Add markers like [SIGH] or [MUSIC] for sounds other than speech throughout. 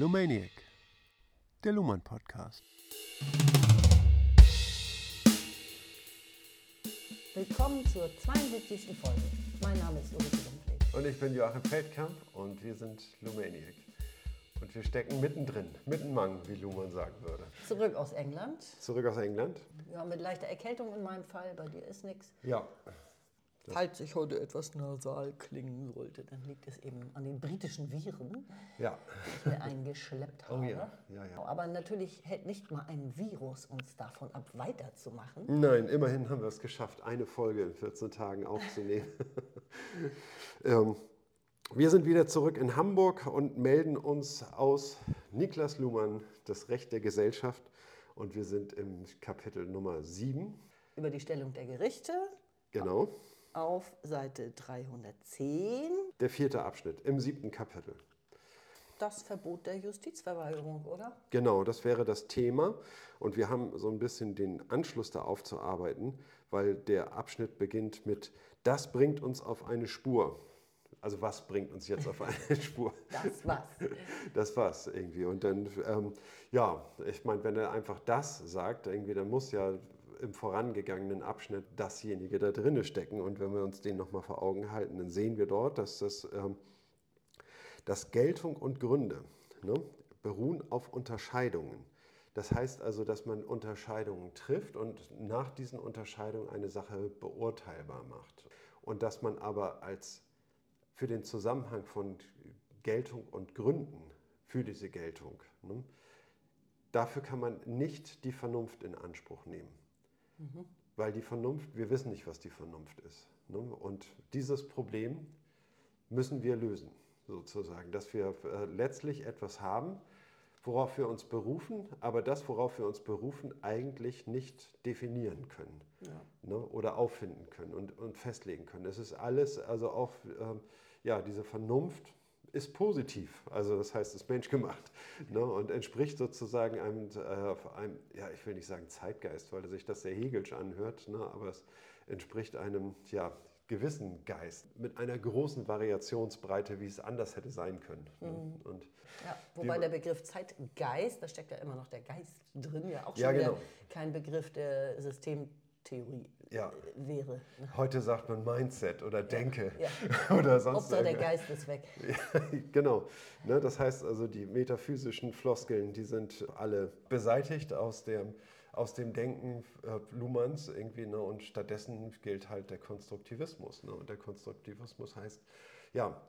Lumaniac, der Luhmann Podcast. Willkommen zur 72. Folge. Mein Name ist Ulrike Dumfried. Und ich bin Joachim Feldkamp und wir sind Lumaniac. Und wir stecken mittendrin, mittenmang, wie Luhmann sagen würde. Zurück aus England. Zurück aus England? Ja, mit leichter Erkältung in meinem Fall. Bei dir ist nichts. Ja. Falls ich heute etwas nasal klingen sollte, dann liegt es eben an den britischen Viren, Ja. die ich mir [LAUGHS] eingeschleppt habe. Oh ja, ja, ja. Aber natürlich hält nicht mal ein Virus uns davon ab, weiterzumachen. Nein, immerhin haben wir es geschafft, eine Folge in 14 Tagen aufzunehmen. [LAUGHS] ähm, wir sind wieder zurück in Hamburg und melden uns aus Niklas Luhmann, das Recht der Gesellschaft. Und wir sind im Kapitel Nummer 7. Über die Stellung der Gerichte Genau. Auf Seite 310. Der vierte Abschnitt im siebten Kapitel. Das Verbot der Justizverweigerung, oder? Genau, das wäre das Thema. Und wir haben so ein bisschen den Anschluss da aufzuarbeiten, weil der Abschnitt beginnt mit, das bringt uns auf eine Spur. Also was bringt uns jetzt auf eine [LAUGHS] Spur? Das was. Das war's irgendwie. Und dann, ähm, ja, ich meine, wenn er einfach das sagt, irgendwie, dann muss ja im vorangegangenen Abschnitt dasjenige da drinne stecken. Und wenn wir uns den nochmal vor Augen halten, dann sehen wir dort, dass das, ähm, dass Geltung und Gründe ne, beruhen auf Unterscheidungen. Das heißt also, dass man Unterscheidungen trifft und nach diesen Unterscheidungen eine Sache beurteilbar macht. Und dass man aber als für den Zusammenhang von Geltung und Gründen für diese Geltung, ne, dafür kann man nicht die Vernunft in Anspruch nehmen. Weil die Vernunft, wir wissen nicht, was die Vernunft ist. Ne? Und dieses Problem müssen wir lösen, sozusagen. Dass wir äh, letztlich etwas haben, worauf wir uns berufen, aber das, worauf wir uns berufen, eigentlich nicht definieren können ne? oder auffinden können und, und festlegen können. Es ist alles, also auch ähm, ja, diese Vernunft ist positiv, also das heißt, es ist menschgemacht ne? und entspricht sozusagen einem, äh, einem, ja, ich will nicht sagen Zeitgeist, weil sich das sehr Hegelsch anhört, ne? aber es entspricht einem, ja, gewissen Geist mit einer großen Variationsbreite, wie es anders hätte sein können. ne? Und Ja, wobei der Begriff Zeitgeist, da steckt ja immer noch der Geist drin, ja auch schon Ja, genau. kein Begriff der Systemtheorie Ja. äh, wäre. Ne? heute sagt man Mindset oder Denke Ja. [LAUGHS] oder sonst Hauptsache der. Geist ist weg. [LAUGHS] Ja, genau. Ne, das heißt also, die metaphysischen Floskeln, die sind alle beseitigt aus dem, aus dem Denken äh, Luhmanns irgendwie. Ne, und stattdessen gilt halt der Konstruktivismus. Ne, und der Konstruktivismus heißt, ja,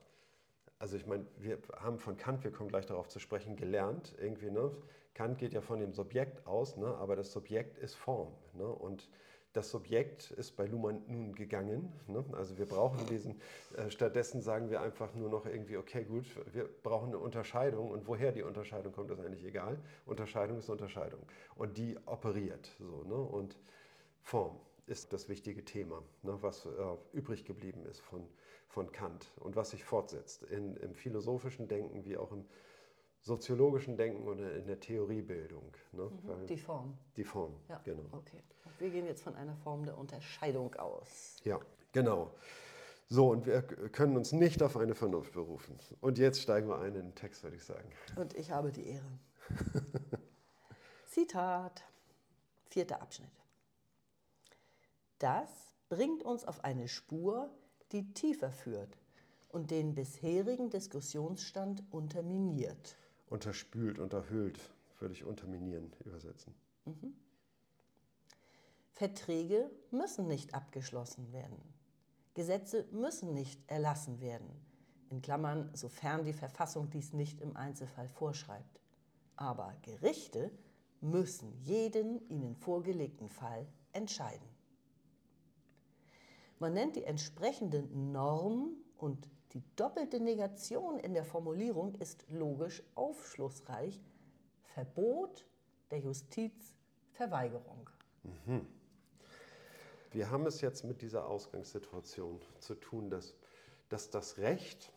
also ich meine, wir haben von Kant, wir kommen gleich darauf zu sprechen, gelernt irgendwie. Ne? Kant geht ja von dem Subjekt aus, ne? aber das Subjekt ist Form. Ne? Und das Subjekt ist bei Luhmann nun gegangen. Ne? Also wir brauchen diesen, äh, stattdessen sagen wir einfach nur noch irgendwie, okay gut, wir brauchen eine Unterscheidung und woher die Unterscheidung kommt, ist eigentlich egal. Unterscheidung ist Unterscheidung und die operiert so. Ne? Und Form ist das wichtige Thema, ne, was äh, übrig geblieben ist von, von Kant und was sich fortsetzt in, im philosophischen Denken wie auch im soziologischen Denken oder in der Theoriebildung. Ne, weil Die Form. die Form, Ja, genau. okay. Wir gehen jetzt von einer Form der Unterscheidung aus. Ja, genau. So, und wir können uns nicht auf eine Vernunft berufen. Und jetzt steigen wir ein in den Text, würde ich sagen. Und ich habe die Ehre. [LAUGHS] Zitat. Vierter Abschnitt. Das bringt uns auf eine Spur, die tiefer führt und den bisherigen Diskussionsstand unterminiert. Unterspült, unterhöhlt, würde ich unterminieren übersetzen. Verträge müssen nicht abgeschlossen werden. Gesetze müssen nicht erlassen werden. In Klammern, sofern die Verfassung dies nicht im Einzelfall vorschreibt. Aber Gerichte müssen jeden ihnen vorgelegten Fall entscheiden. Man nennt die entsprechende Norm und die doppelte Negation in der Formulierung ist logisch aufschlussreich. Verbot der Justizverweigerung. Wir haben es jetzt mit dieser Ausgangssituation zu tun, dass, dass das Recht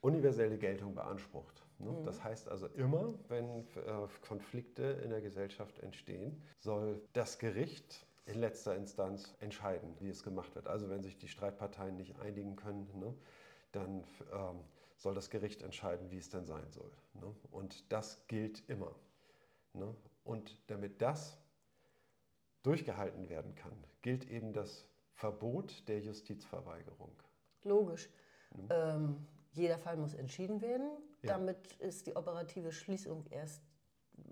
universelle Geltung beansprucht. Ne? Das heißt also immer, wenn äh, Konflikte in der Gesellschaft entstehen, soll das Gericht in letzter Instanz entscheiden, wie es gemacht wird. Also wenn sich die Streitparteien nicht einigen können, ne, dann ähm, soll das Gericht entscheiden, wie es denn sein soll. Ne? Und das gilt immer. Ne? Und damit das durchgehalten werden kann, gilt eben das Verbot der Justizverweigerung. Logisch. Mhm. Ähm, jeder Fall muss entschieden werden. Ja. Damit ist die operative Schließung erst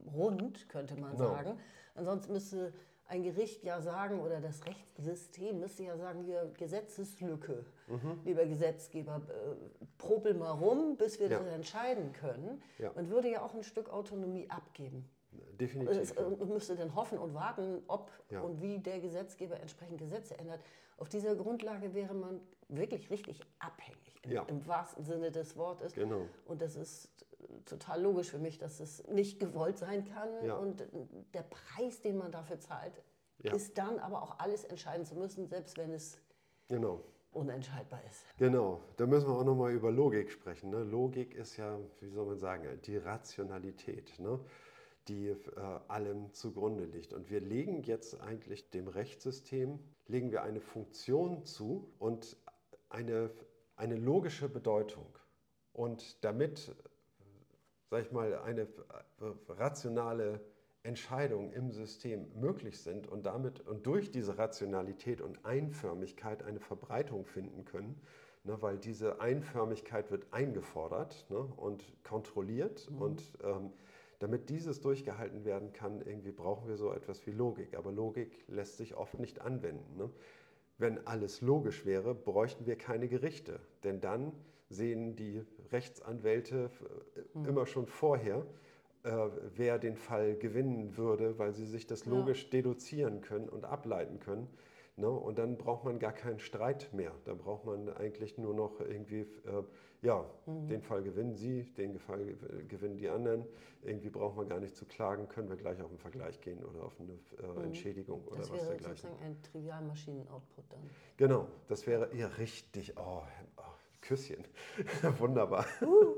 rund, könnte man no. sagen. Ansonsten müsste ein Gericht ja sagen, oder das Rechtssystem müsste ja sagen, hier Gesetzeslücke, mhm. lieber Gesetzgeber, äh, propel mal rum, bis wir ja. das entscheiden können. Ja. Man würde ja auch ein Stück Autonomie abgeben. Definitiv. Es, äh, müsste dann hoffen und warten, ob ja. und wie der Gesetzgeber entsprechend Gesetze ändert. Auf dieser Grundlage wäre man wirklich richtig abhängig, im, im wahrsten Sinne des Wortes. Genau. Und das ist total logisch für mich, dass es nicht gewollt sein kann. Ja. Und der Preis, den man dafür zahlt, ja. ist dann aber auch alles entscheiden zu müssen, selbst wenn es genau. unentscheidbar ist. Genau, da müssen wir auch nochmal über Logik sprechen. Ne? Logik ist ja, wie soll man sagen, die Rationalität. Ne? Die äh, allem zugrunde liegt. Und wir legen jetzt eigentlich dem Rechtssystem, legen wir eine Funktion zu und eine, eine logische Bedeutung. Und damit sag ich mal, eine äh, rationale Entscheidung im System möglich sind und damit und durch diese Rationalität und Einförmigkeit eine Verbreitung finden können, ne, weil diese Einförmigkeit wird eingefordert ne, und kontrolliert mhm. und ähm, damit dieses durchgehalten werden kann, irgendwie brauchen wir so etwas wie Logik. Aber Logik lässt sich oft nicht anwenden. Ne? Wenn alles logisch wäre, bräuchten wir keine Gerichte, denn dann sehen die Rechtsanwälte äh, hm. immer schon vorher, äh, wer den Fall gewinnen würde, weil sie sich das logisch ja. deduzieren können und ableiten können. Ne? Und dann braucht man gar keinen Streit mehr. Da braucht man eigentlich nur noch irgendwie, äh, ja, mhm. den Fall gewinnen Sie, den Fall gewinnen die anderen. Irgendwie braucht man gar nicht zu klagen, können wir gleich auf einen Vergleich gehen oder auf eine äh, mhm. Entschädigung oder das was dergleichen. Das wäre sozusagen ein Trivialmaschinen-Output dann. Genau, das wäre ja richtig, oh, oh Küsschen. [LAUGHS] Wunderbar. Uh.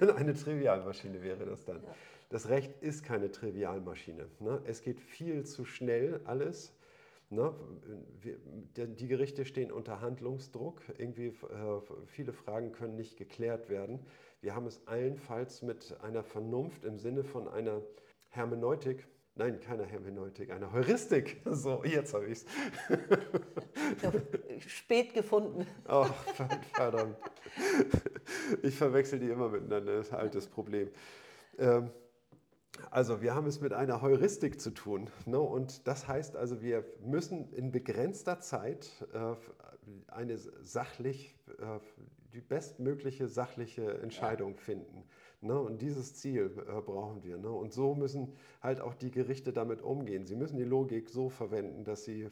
[LAUGHS] Eine Trivialmaschine wäre das dann. Ja. Das Recht ist keine Trivialmaschine. Ne? Es geht viel zu schnell alles. Ne? Die Gerichte stehen unter Handlungsdruck. Irgendwie äh, viele Fragen können nicht geklärt werden. Wir haben es allenfalls mit einer Vernunft im Sinne von einer Hermeneutik Nein, keine Hermeneutik, eine Heuristik. [LAUGHS] So, jetzt habe ich es. Spät gefunden. [LAUGHS] Ach, verdammt. Ich verwechsel die immer miteinander, das ist ein altes Problem. Ähm, also wir haben es mit einer Heuristik zu tun. Ne? Und das heißt also, wir müssen in begrenzter Zeit äh, eine sachlich, äh, die bestmögliche sachliche Entscheidung finden. Ne? Und dieses Ziel äh, brauchen wir. Ne? Und so müssen halt auch die Gerichte damit umgehen. Sie müssen die Logik so verwenden, dass sie äh,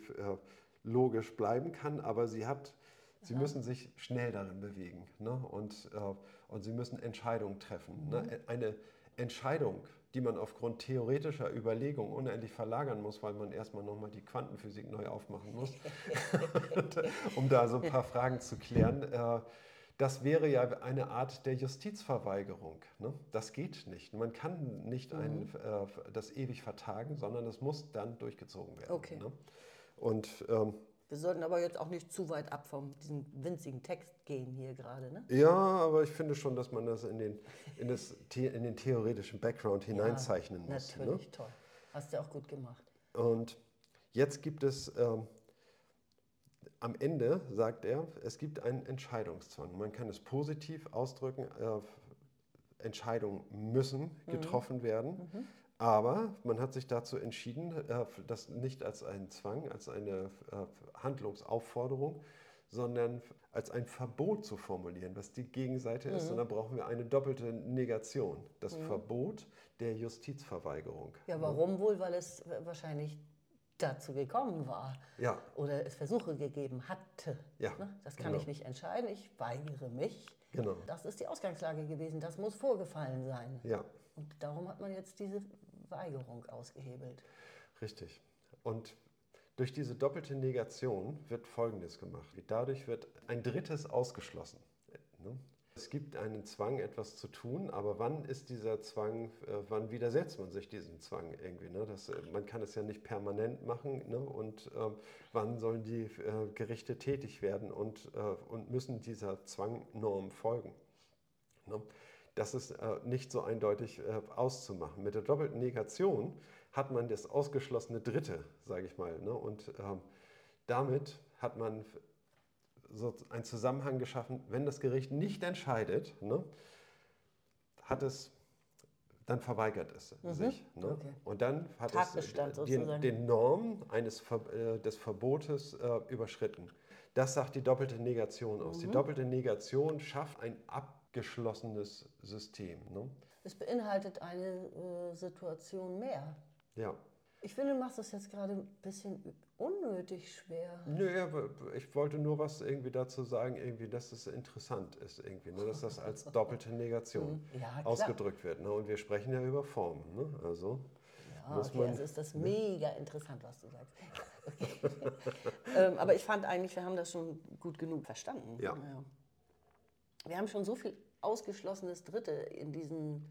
logisch bleiben kann, aber sie hat, sie müssen sich schnell darin bewegen. Ne? Und, äh, und sie müssen Entscheidungen treffen. Ne? Mhm. Eine Entscheidung, die man aufgrund theoretischer Überlegungen unendlich verlagern muss, weil man erstmal nochmal die Quantenphysik neu aufmachen muss, [LAUGHS] um da so ein paar Fragen zu klären. Äh, das wäre ja eine Art der Justizverweigerung. Ne? Das geht nicht. Man kann nicht mhm. ein, äh, das ewig vertagen, sondern es muss dann durchgezogen werden. Okay. Ne? Und, ähm, wir sollten aber jetzt auch nicht zu weit ab von diesem winzigen Text gehen hier gerade. Ne? Ja, aber ich finde schon, dass man das in den, in das, in den theoretischen Background hineinzeichnen ja, muss. Natürlich, ne? toll. Hast du auch gut gemacht. Und jetzt gibt es ähm, am Ende sagt er, es gibt einen Entscheidungszwang. Man kann es positiv ausdrücken, äh, Entscheidungen müssen mhm. getroffen mhm. werden, mhm. Aber man hat sich dazu entschieden, äh, das nicht als einen Zwang, als eine äh, Handlungsaufforderung, sondern als ein Verbot zu formulieren, was die Gegenseite mhm. ist. Und dann brauchen wir eine doppelte Negation. Das mhm. Verbot der Justizverweigerung. Ja, warum wohl? Weil es wahrscheinlich dazu gekommen war ja. oder es Versuche gegeben hatte. Ja, ne? Das kann genau. ich nicht entscheiden, ich weigere mich. Genau. Das ist die Ausgangslage gewesen, das muss vorgefallen sein. Ja. Und darum hat man jetzt diese Weigerung ausgehebelt. Richtig. Und durch diese doppelte Negation wird Folgendes gemacht. Dadurch wird ein drittes ausgeschlossen. Ne? Es gibt einen Zwang, etwas zu tun, aber wann ist dieser Zwang, äh, wann widersetzt man sich diesem Zwang irgendwie? Ne? Das, äh, man kann es ja nicht permanent machen ne? und äh, wann sollen die äh, Gerichte tätig werden und, müssen dieser Zwangnorm folgen? Das ist äh, nicht so eindeutig äh, auszumachen. Mit der doppelten Negation hat man das ausgeschlossene Dritte, sage ich mal. Ne? Und ähm, damit hat man so einen Zusammenhang geschaffen, wenn das Gericht nicht entscheidet, ne, hat es, dann verweigert es mhm. sich. Ne? Okay. Und dann hat es den, den Norm eines, äh, des Verbotes äh, überschritten. Das sagt die doppelte Negation aus. Mhm. Die doppelte Negation schafft ein abgeschlossenes System. Ne? Es beinhaltet eine äh, Situation mehr. Ja. Ich finde, du machst das jetzt gerade ein bisschen unnötig schwer. Nö, ich wollte nur was irgendwie dazu sagen, irgendwie, dass es interessant ist, irgendwie, ne? dass das als [LAUGHS] doppelte Negation mhm. ja, ausgedrückt wird. Ne? Und wir sprechen ja über Formen. Ne? Also, ja, muss okay, man, also ist das ne? mega interessant, was du sagst. [LAUGHS] Okay. [LAUGHS] ähm, aber ich fand eigentlich, wir haben das schon gut genug verstanden. Ja. ja. Wir haben schon so viel ausgeschlossenes Dritte in, diesen,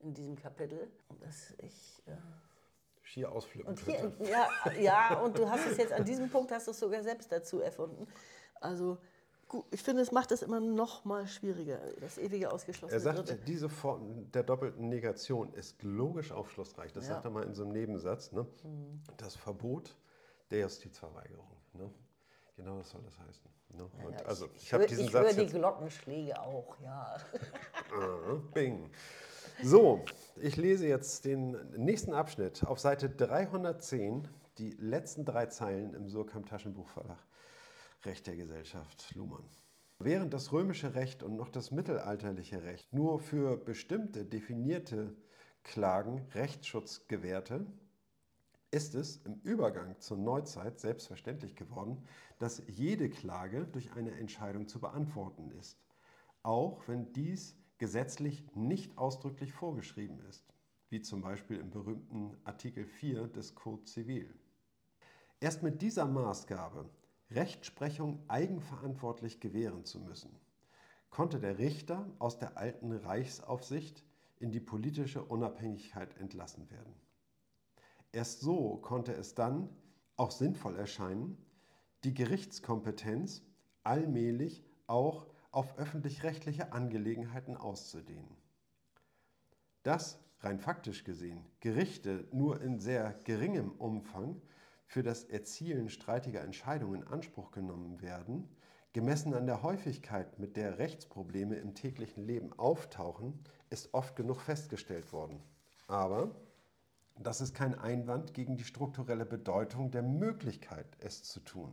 in diesem Kapitel, dass ich... Äh, schier ausflippen und hier, ja, ja, und du hast es jetzt an diesem Punkt hast du es sogar selbst dazu erfunden. Also gut, ich finde, es macht es immer noch mal schwieriger, das ewige ausgeschlossene Er sagt, Dritte. diese Form der doppelten Negation ist logisch aufschlussreich. Das ja. sagt er mal in so einem Nebensatz. Ne? Mhm. Das Verbot der Justizverweigerung. Ne? Genau das soll das heißen. Ne? Ja, also, ich, ich, ich, ich höre die Glockenschläge auch, ja. ah, bing. So, ich lese jetzt den nächsten Abschnitt auf Seite 310, die letzten drei Zeilen im Surkamp Taschenbuchverlag. Recht der Gesellschaft Luhmann. Während das römische Recht und noch das mittelalterliche Recht nur für bestimmte definierte Klagen Rechtsschutz gewährte, ist es im Übergang zur Neuzeit selbstverständlich geworden, dass jede Klage durch eine Entscheidung zu beantworten ist, auch wenn dies gesetzlich nicht ausdrücklich vorgeschrieben ist, wie zum Beispiel im berühmten Artikel 4 des Code Civil. Erst mit dieser Maßgabe, Rechtsprechung eigenverantwortlich gewähren zu müssen, konnte der Richter aus der alten Reichsaufsicht in die politische Unabhängigkeit entlassen werden. Erst so konnte es dann auch sinnvoll erscheinen, die Gerichtskompetenz allmählich auch auf öffentlich-rechtliche Angelegenheiten auszudehnen. Dass, rein faktisch gesehen, Gerichte nur in sehr geringem Umfang für das Erzielen streitiger Entscheidungen in Anspruch genommen werden, gemessen an der Häufigkeit, mit der Rechtsprobleme im täglichen Leben auftauchen, ist oft genug festgestellt worden. Aber das ist kein Einwand gegen die strukturelle Bedeutung der Möglichkeit, es zu tun.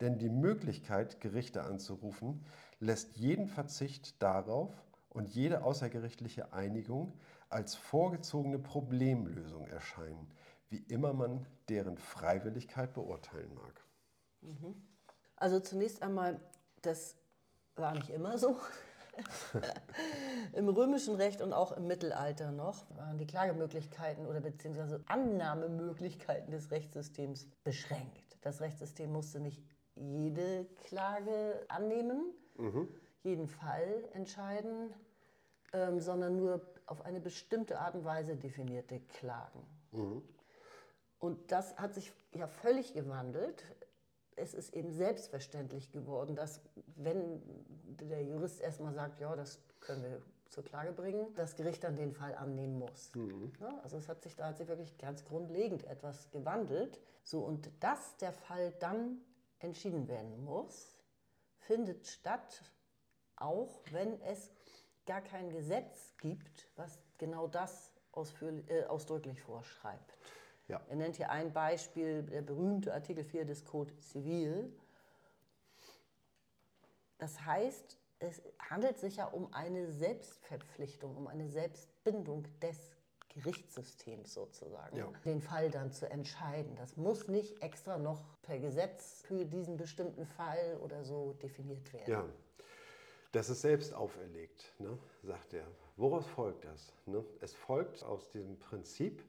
Denn die Möglichkeit, Gerichte anzurufen, lässt jeden Verzicht darauf und jede außergerichtliche Einigung als vorgezogene Problemlösung erscheinen, wie immer man deren Freiwilligkeit beurteilen mag. Mhm. Also zunächst einmal, das war nicht immer so. [LAUGHS] Im römischen Recht und auch im Mittelalter noch waren die Klagemöglichkeiten oder beziehungsweise Annahmemöglichkeiten des Rechtssystems beschränkt. Das Rechtssystem musste nicht jede Klage annehmen, mhm. jeden Fall entscheiden, ähm, sondern nur auf eine bestimmte Art und Weise definierte Klagen. Mhm. Und das hat sich ja völlig gewandelt. Es ist eben selbstverständlich geworden, dass wenn der Jurist erstmal sagt, ja, das können wir zur Klage bringen, das Gericht dann den Fall annehmen muss. Mhm. Ja, also es hat sich da hat sich wirklich ganz grundlegend etwas gewandelt. So und dass der Fall dann entschieden werden muss, findet statt, auch wenn es gar kein Gesetz gibt, was genau das äh, ausdrücklich vorschreibt. Ja. Er nennt hier ein Beispiel, der berühmte Artikel 4 des Code Civil. Das heißt, es handelt sich ja um eine Selbstverpflichtung, um eine Selbstbindung des Gerichtssystems sozusagen, ja. den Fall dann zu entscheiden. Das muss nicht extra noch per Gesetz für diesen bestimmten Fall oder so definiert werden. Ja, das ist selbst auferlegt, ne, sagt er. Woraus folgt das? Ne? Es folgt aus diesem Prinzip,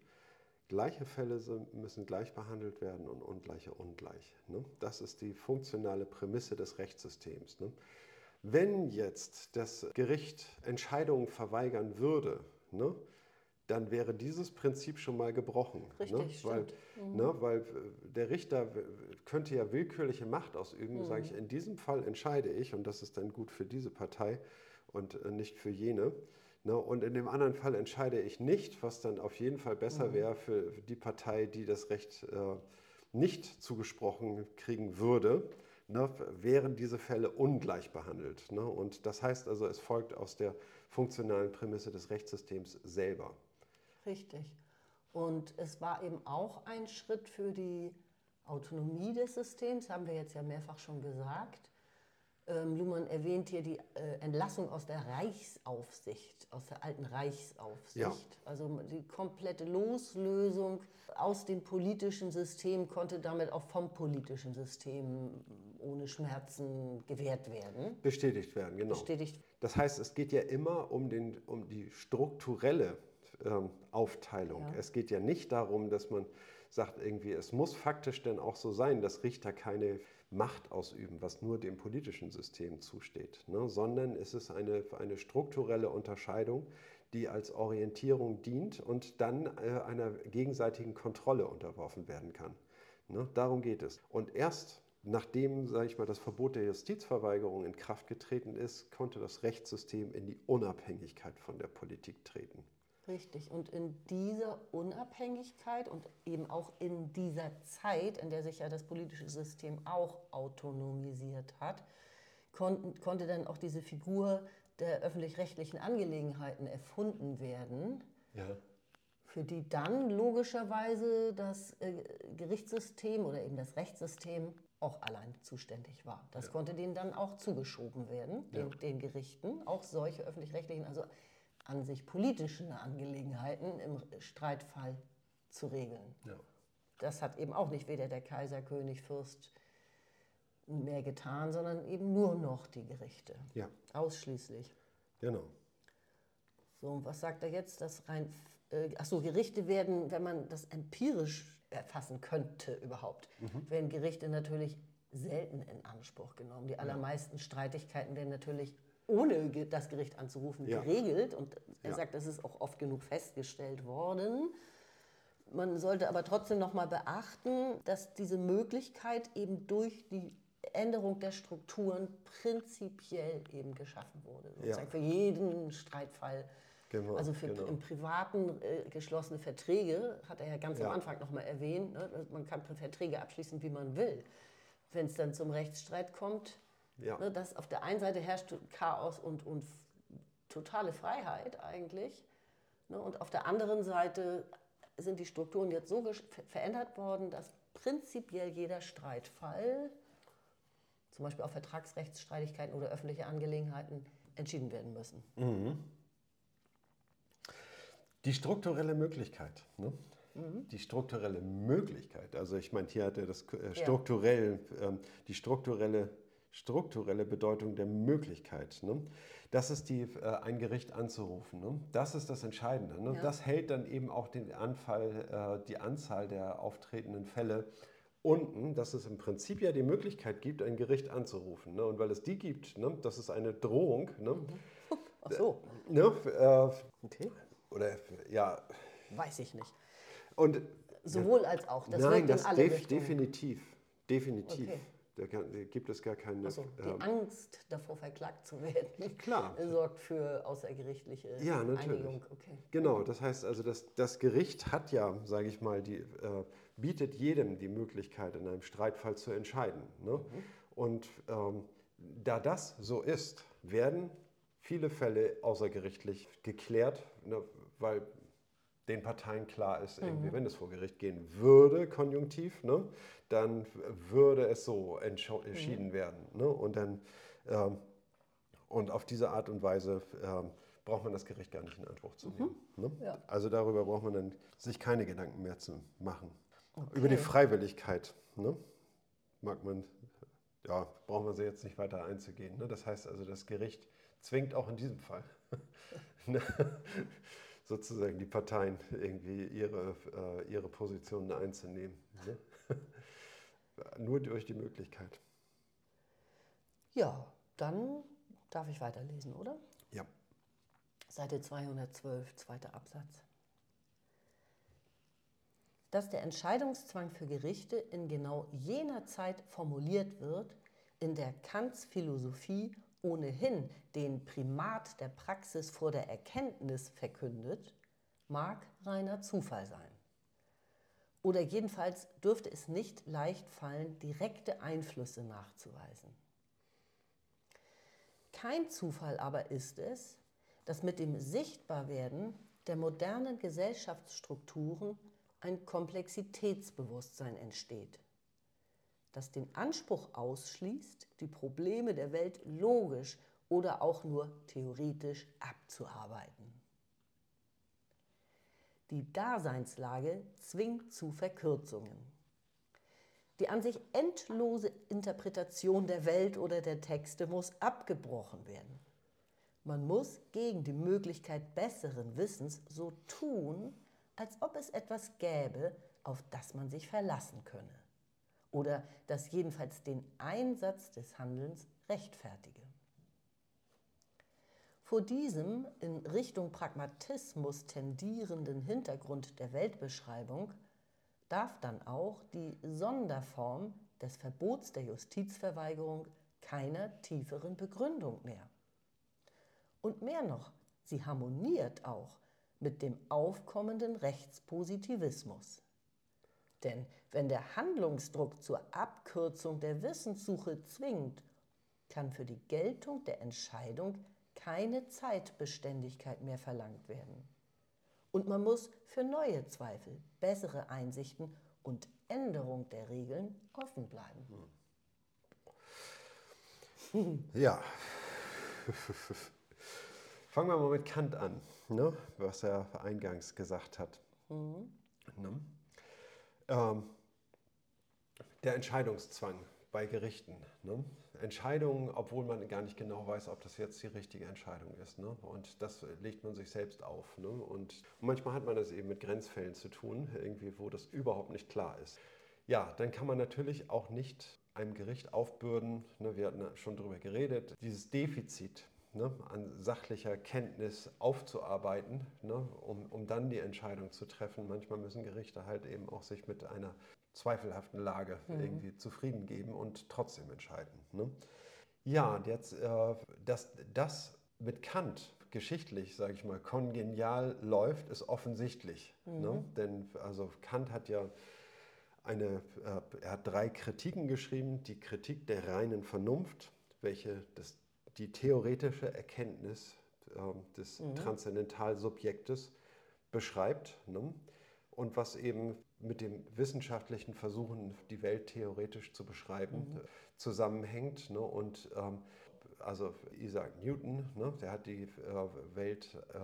gleiche Fälle müssen gleich behandelt werden und ungleiche ungleich. Ne? Das ist die funktionale Prämisse des Rechtssystems. Ne? Wenn jetzt das Gericht Entscheidungen verweigern würde, ne, dann wäre dieses Prinzip schon mal gebrochen. Ne? Richtig, weil, mhm. ne? weil äh, der Richter könnte ja willkürliche Macht ausüben, mhm. sage ich, in diesem Fall entscheide ich, und das ist dann gut für diese Partei und äh, nicht für jene. Ne? Und in dem anderen Fall entscheide ich nicht, was dann auf jeden Fall besser mhm. wäre für die Partei, die das Recht äh, nicht zugesprochen kriegen würde, ne? wären diese Fälle ungleich behandelt. Ne? Und das heißt also, es folgt aus der funktionalen Prämisse des Rechtssystems selber. Richtig. Und es war eben auch ein Schritt für die Autonomie des Systems, haben wir jetzt ja mehrfach schon gesagt. Ähm, Luhmann erwähnt hier die äh, Entlassung aus der Reichsaufsicht, aus der alten Reichsaufsicht. Ja. Also die komplette Loslösung aus dem politischen System konnte damit auch vom politischen System ohne Schmerzen gewährt werden. Bestätigt werden, genau. Bestätigt. Das heißt, es geht ja immer um, den, um die strukturelle ähm, Aufteilung. Ja. Es geht ja nicht darum, dass man sagt, irgendwie, es muss faktisch denn auch so sein, dass Richter keine Macht ausüben, was nur dem politischen System zusteht, ne? sondern es ist eine, eine strukturelle Unterscheidung, die als Orientierung dient und dann äh, einer gegenseitigen Kontrolle unterworfen werden kann. Ne? Darum geht es. Und erst nachdem, sage ich mal, das Verbot der Justizverweigerung in Kraft getreten ist, konnte das Rechtssystem in die Unabhängigkeit von der Politik treten. Richtig. Und in dieser Unabhängigkeit und eben auch in dieser Zeit, in der sich ja das politische System auch autonomisiert hat, kon konnte dann auch diese Figur der öffentlich-rechtlichen Angelegenheiten erfunden werden, ja. für die dann logischerweise das äh, Gerichtssystem oder eben das Rechtssystem auch allein zuständig war. Das ja. konnte denen dann auch zugeschoben werden, den, ja. den Gerichten, auch solche öffentlich-rechtlichen, also an sich politischen Angelegenheiten im Streitfall zu regeln. Ja. Das hat eben auch nicht weder der Kaiser, König, Fürst mehr getan, sondern eben nur noch die Gerichte. Ja. Ausschließlich. Genau. So, und was sagt er jetzt? Dass rein, äh, achso, Gerichte werden, wenn man das empirisch erfassen könnte überhaupt, mhm. werden Gerichte natürlich selten in Anspruch genommen. Die allermeisten ja. Streitigkeiten werden natürlich ohne das Gericht anzurufen, ja. geregelt. Und er ja. sagt, das ist auch oft genug festgestellt worden. Man sollte aber trotzdem noch mal beachten, dass diese Möglichkeit eben durch die Änderung der Strukturen prinzipiell eben geschaffen wurde. Sozusagen ja. für jeden Streitfall. Genau, also für genau. im Privaten äh, geschlossene Verträge, hat er ja ganz ja. am Anfang noch mal erwähnt, ne? man kann Verträge abschließen, wie man will. Wenn es dann zum Rechtsstreit kommt, ja. Ne, dass auf der einen Seite herrscht Chaos und, und totale Freiheit eigentlich. Ne, und auf der anderen Seite sind die Strukturen jetzt so verändert worden, dass prinzipiell jeder Streitfall, zum Beispiel auch Vertragsrechtsstreitigkeiten oder öffentliche Angelegenheiten, entschieden werden müssen. Mhm. Die strukturelle Möglichkeit. Ne? Mhm. Die strukturelle Möglichkeit, also ich meine, hier hat er das äh, strukturell, ja. ähm, die strukturelle strukturelle Bedeutung der Möglichkeit. Ne? Das ist die, äh, ein Gericht anzurufen. Ne? Das ist das Entscheidende. Ne? Ja. Das hält dann eben auch den Anfall, äh, die Anzahl der auftretenden Fälle unten, dass es im Prinzip ja die Möglichkeit gibt, ein Gericht anzurufen. Ne? Und weil es die gibt, ne? das ist eine Drohung. Ne? Mhm. [LAUGHS] Ach so. Ne? Äh, okay. Oder ja. Weiß ich nicht. Und, Sowohl als auch. Das nein, das def definitiv. Definitiv. Okay. Da, kann, da gibt es gar keine. Also, die ähm, Angst davor, verklagt zu werden, klar. [LAUGHS] sorgt für außergerichtliche ja, natürlich. Einigung. Okay. Genau, das heißt also, das, das Gericht hat ja, sage ich mal, die, äh, bietet jedem die Möglichkeit, in einem Streitfall zu entscheiden. Ne? Mhm. Und ähm, da das so ist, werden viele Fälle außergerichtlich geklärt, ne, weil den Parteien klar ist, mhm. wenn es vor Gericht gehen würde, konjunktiv, ne, dann würde es so entschieden mhm. werden. Ne? Und, dann, ähm, und auf diese Art und Weise ähm, braucht man das Gericht gar nicht in Anspruch zu nehmen. Mhm. Ne? Ja. Also darüber braucht man dann sich keine Gedanken mehr zu machen. Okay. Über die Freiwilligkeit ne? mag man, ja, braucht man sie jetzt nicht weiter einzugehen. Ne? Das heißt also, das Gericht zwingt auch in diesem Fall. [LAUGHS] Sozusagen die Parteien irgendwie ihre, äh, ihre Positionen einzunehmen. Ne? [LAUGHS] Nur durch die Möglichkeit. Ja, dann darf ich weiterlesen, oder? Ja. Seite 212, zweiter Absatz. Dass der Entscheidungszwang für Gerichte in genau jener Zeit formuliert wird, in der Kants Philosophie ohnehin den Primat der Praxis vor der Erkenntnis verkündet, mag reiner Zufall sein. Oder jedenfalls dürfte es nicht leicht fallen, direkte Einflüsse nachzuweisen. Kein Zufall aber ist es, dass mit dem Sichtbarwerden der modernen Gesellschaftsstrukturen ein Komplexitätsbewusstsein entsteht, das den Anspruch ausschließt, die Probleme der Welt logisch oder auch nur theoretisch abzuarbeiten. Die Daseinslage zwingt zu Verkürzungen. Die an sich endlose Interpretation der Welt oder der Texte muss abgebrochen werden. Man muss gegen die Möglichkeit besseren Wissens so tun, als ob es etwas gäbe, auf das man sich verlassen könne oder das jedenfalls den Einsatz des Handelns rechtfertige. Vor diesem in Richtung Pragmatismus tendierenden Hintergrund der Weltbeschreibung darf dann auch die Sonderform des Verbots der Justizverweigerung keiner tieferen Begründung mehr. Und mehr noch, sie harmoniert auch mit dem aufkommenden Rechtspositivismus. Denn wenn der Handlungsdruck zur Abkürzung der Wissenssuche zwingt, kann für die Geltung der Entscheidung keine Zeitbeständigkeit mehr verlangt werden. Und man muss für neue Zweifel, bessere Einsichten und Änderung der Regeln offen bleiben. Ja. [LAUGHS] Fangen wir mal mit Kant an, ne? was er eingangs gesagt hat. Mhm. Ne? Ähm, der Entscheidungszwang bei Gerichten. Ne? Entscheidungen, obwohl man gar nicht genau weiß, ob das jetzt die richtige Entscheidung ist. Ne? Und das legt man sich selbst auf. Ne? Und manchmal hat man das eben mit Grenzfällen zu tun, irgendwie, wo das überhaupt nicht klar ist. Ja, dann kann man natürlich auch nicht einem Gericht aufbürden, ne, wir hatten schon darüber geredet, dieses Defizit ne, an sachlicher Kenntnis aufzuarbeiten, ne, um, um dann die Entscheidung zu treffen. Manchmal müssen Gerichte halt eben auch sich mit einer zweifelhaften Lage mhm. irgendwie zufrieden geben und trotzdem entscheiden. Ne? Ja, jetzt, äh, dass das mit Kant geschichtlich, sage ich mal, kongenial läuft, ist offensichtlich. Ne? Mhm. Ne? Denn also Kant hat ja eine, äh, er hat drei Kritiken geschrieben. Die Kritik der reinen Vernunft, welche das, die theoretische Erkenntnis äh, des mhm. Transzendentalsubjektes beschreibt. Ne? Und was eben mit dem wissenschaftlichen Versuchen, die Welt theoretisch zu beschreiben, mhm. zusammenhängt. Ne? Und ähm, also Isaac Newton, ne? der hat die äh, Welt äh,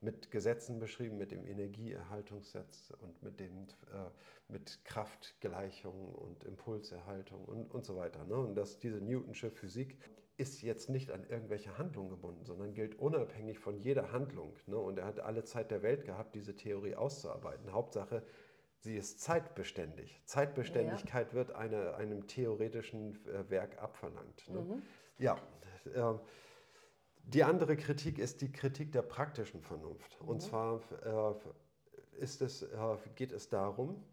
mit Gesetzen beschrieben, mit dem Energieerhaltungssetz und mit, dem, äh, mit Kraftgleichung und Impulserhaltung und, und so weiter. Ne? Und dass diese Newtonsche Physik ist jetzt nicht an irgendwelche Handlungen gebunden, sondern gilt unabhängig von jeder Handlung. Ne? Und er hat alle Zeit der Welt gehabt, diese Theorie auszuarbeiten. Hauptsache, sie ist zeitbeständig. Zeitbeständigkeit ja. wird eine, einem theoretischen äh, Werk abverlangt. Ne? Mhm. Ja, äh, die andere Kritik ist die Kritik der praktischen Vernunft. Mhm. Und zwar äh, es, äh, geht es darum,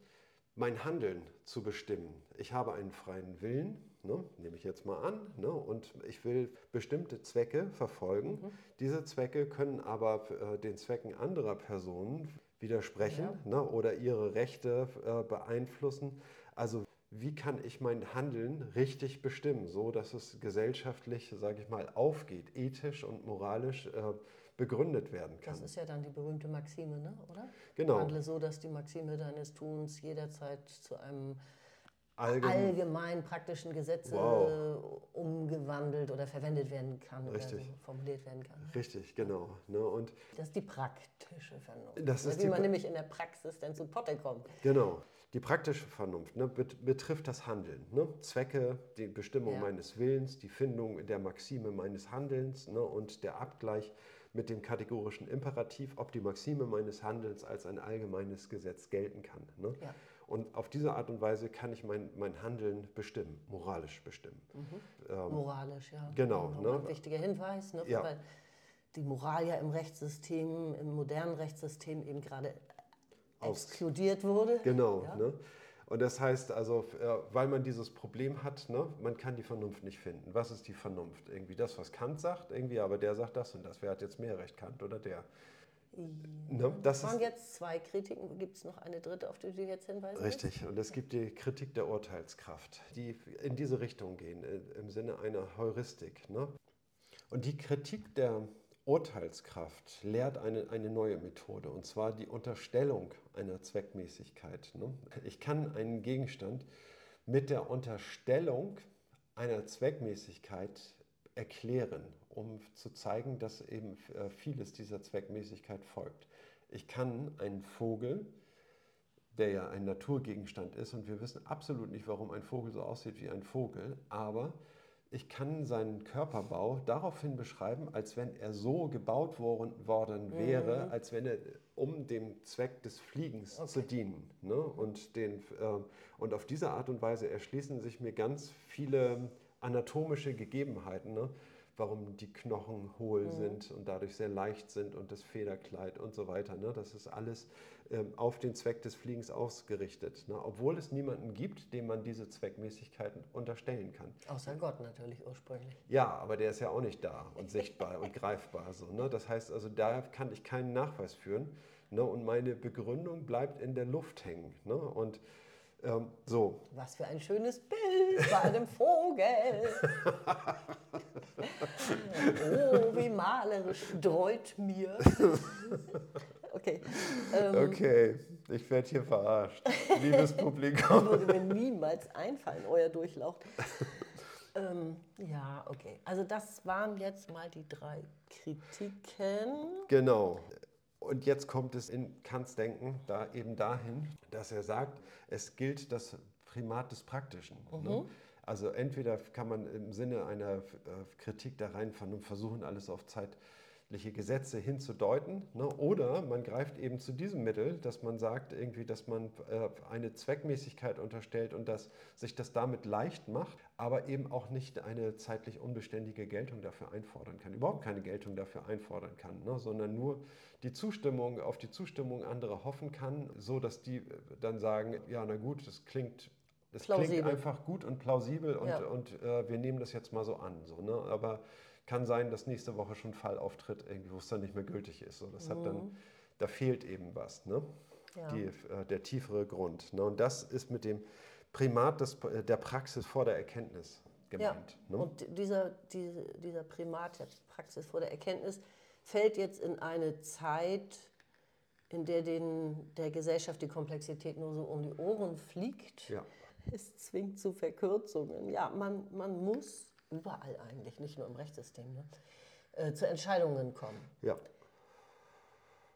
mein Handeln zu bestimmen. Ich habe einen freien Willen, ne, nehme ich jetzt mal an, ne, und ich will bestimmte Zwecke verfolgen. Mhm. Diese Zwecke können aber äh, den Zwecken anderer Personen widersprechen ja. ne, oder ihre Rechte äh, beeinflussen. Also wie kann ich mein Handeln richtig bestimmen, so dass es gesellschaftlich, sage ich mal, aufgeht, ethisch und moralisch äh, begründet werden kann. Das ist ja dann die berühmte Maxime, ne? oder? Genau. Handle so, dass die Maxime deines Tuns jederzeit zu einem allgemein, allgemein praktischen Gesetz wow. umgewandelt oder verwendet werden kann Richtig. oder formuliert werden kann. Richtig, genau. Ne? Und das ist die praktische Vernunft. Das ist wie man nämlich in der Praxis dann zu Potte kommt. Genau. Die praktische Vernunft ne, betrifft das Handeln. Ne? Zwecke, die Bestimmung ja. meines Willens, die Findung der Maxime meines Handelns ne, und der Abgleich mit dem kategorischen Imperativ, ob die Maxime meines Handelns als ein allgemeines Gesetz gelten kann. Ne? Ja. Und auf diese Art und Weise kann ich mein, mein Handeln bestimmen, moralisch bestimmen. Mhm. Ähm, moralisch, ja. Genau. Ne? Ein wichtiger Hinweis, ne? ja. weil die Moral ja im Rechtssystem, im modernen Rechtssystem eben gerade exkludiert wurde. Genau. Ja? Ne? Und das heißt also, äh, weil man dieses Problem hat, ne, man kann die Vernunft nicht finden. Was ist die Vernunft? Irgendwie das, was Kant sagt, irgendwie, aber der sagt das und das. Wer hat jetzt mehr Recht, Kant oder der? Ne, das waren jetzt zwei Kritiken. Gibt es noch eine dritte, auf die du jetzt hinweisen Richtig. Und es gibt die Kritik der Urteilskraft, die in diese Richtung gehen, im Sinne einer Heuristik. Ne? Und die Kritik der Urteilskraft lehrt eine, eine neue Methode, und zwar die Unterstellung einer Zweckmäßigkeit. Ne? Ich kann einen Gegenstand mit der Unterstellung einer Zweckmäßigkeit erklären, um zu zeigen, dass eben äh, vieles dieser Zweckmäßigkeit folgt. Ich kann einen Vogel, der ja ein Naturgegenstand ist, und wir wissen absolut nicht, warum ein Vogel so aussieht wie ein Vogel, aber ich kann seinen Körperbau daraufhin beschreiben, als wenn er so gebaut worden wäre, mhm. als wenn er um dem Zweck des Fliegens okay. zu dienen. Ne? Und, den, äh, und auf diese Art und Weise erschließen sich mir ganz viele anatomische Gegebenheiten. Ne? Warum die Knochen hohl mhm. sind und dadurch sehr leicht sind und das Federkleid und so weiter. Ne? Das ist alles ähm, auf den Zweck des Fliegens ausgerichtet. Ne? Obwohl es niemanden gibt, dem man diese Zweckmäßigkeiten unterstellen kann. Außer Gott natürlich ursprünglich. Ja, aber der ist ja auch nicht da und sichtbar und greifbar. So, ne? Das heißt also, da kann ich keinen Nachweis führen. Ne? Und meine Begründung bleibt in der Luft hängen. Ne? Und ähm, so. Was für ein schönes Bild bei einem Vogel. oh, wie malerisch dreut mir. Okay. Ähm, okay, ich werde hier verarscht. Liebes [LAUGHS] Publikum. würde mir niemals einfallen, euer Durchlaucht. Ähm, ja, okay. Also das waren jetzt mal die drei Kritiken. Genau. Und jetzt kommt es in Kants Denken da eben dahin, dass er sagt, es gilt das Primat des Praktischen. Ne? Mhm. Ne? Also entweder kann man im Sinne einer äh, Kritik der reinen Vernunft versuchen, alles auf zeitliche Gesetze hinzudeuten, ne? oder man greift eben zu diesem Mittel, dass man sagt, irgendwie, dass man äh, eine Zweckmäßigkeit unterstellt und dass sich das damit leicht macht, aber eben auch nicht eine zeitlich unbeständige Geltung dafür einfordern kann, überhaupt keine Geltung dafür einfordern kann, ne? sondern nur die Zustimmung auf die Zustimmung anderer hoffen kann, so dass die dann sagen, ja, na gut, das klingt es klingt einfach gut und plausibel und, ja. und äh, wir nehmen das jetzt mal so an. So, ne? Aber kann sein, dass nächste Woche schon ein Fall auftritt, wo es dann nicht mehr gültig ist. So, das mhm. hat dann, da fehlt eben was, ne? Ja. Die, äh, der tiefere Grund. Ne? Und das ist mit dem Primat des, äh, der Praxis vor der Erkenntnis gemeint. Ja. Ne? Und dieser, diese, dieser Primat der Praxis vor der Erkenntnis fällt jetzt in eine Zeit, in der den, der Gesellschaft die Komplexität nur so um die Ohren fliegt. Ja es zwingt zu Verkürzungen. Ja, man, man muss überall eigentlich, nicht nur im Rechtssystem, ne, äh, zu Entscheidungen kommen. Ja.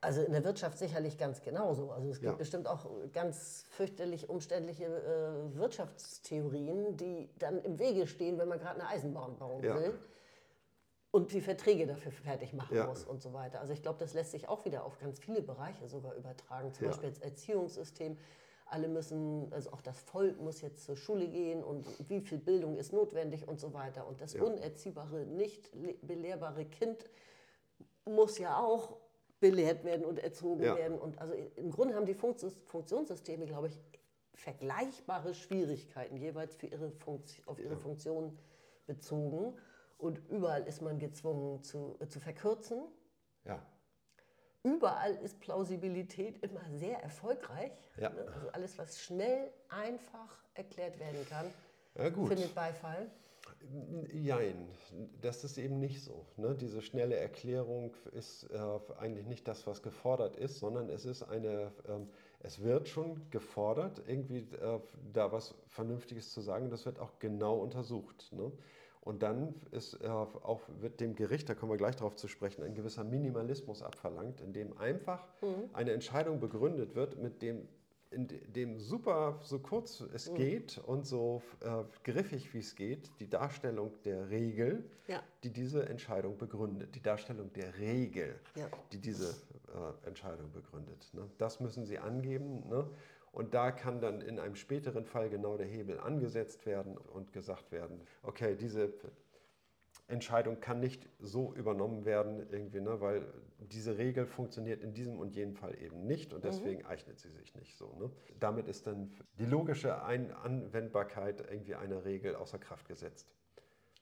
Also in der Wirtschaft sicherlich ganz genauso. Also es gibt ja. bestimmt auch ganz fürchterlich umständliche äh, Wirtschaftstheorien, die dann im Wege stehen, wenn man gerade eine Eisenbahn bauen ja. will und die Verträge dafür fertig machen ja. muss und so weiter. Also ich glaube, das lässt sich auch wieder auf ganz viele Bereiche sogar übertragen, zum Beispiel das Erziehungssystem alle müssen, also auch das Volk muss jetzt zur Schule gehen und wie viel Bildung ist notwendig und so weiter. Und das ja. unerziehbare, nicht belehrbare Kind muss ja auch belehrt werden und erzogen ja. werden. Und also im Grunde haben die Funktionssysteme, glaube ich, vergleichbare Schwierigkeiten jeweils für ihre Funktion, auf ihre ja. Funktion bezogen. Und überall ist man gezwungen zu, äh, zu verkürzen. Überall ist Plausibilität immer sehr erfolgreich. Ja. Ne? Also alles, was schnell, einfach erklärt werden kann, ja, findet Beifall. Jein, das ist eben nicht so. Ne? Diese schnelle Erklärung ist äh, eigentlich nicht das, was gefordert ist, sondern es ist eine, ähm, es wird schon gefordert, irgendwie äh, da was Vernünftiges zu sagen. Das wird auch genau untersucht. Ne? Und dann ist auch wird dem Gericht, da kommen wir gleich darauf zu sprechen, ein gewisser Minimalismus abverlangt, in dem einfach mhm. eine Entscheidung begründet wird, mit dem in dem super, so kurz es mhm. geht und so äh, griffig wie es geht, die Darstellung der Regel, ja. die diese Entscheidung begründet. Die Darstellung der Regel, ja. die diese äh, Entscheidung begründet. Ne? Das müssen Sie angeben. Ne? Und da kann dann in einem späteren Fall genau der Hebel angesetzt werden und gesagt werden, okay, diese Entscheidung kann nicht so übernommen werden, irgendwie, ne, weil diese Regel funktioniert in diesem und jenem Fall eben nicht und deswegen mhm. eignet sie sich nicht so. Ne? Damit ist dann die logische Ein Anwendbarkeit irgendwie einer Regel außer Kraft gesetzt.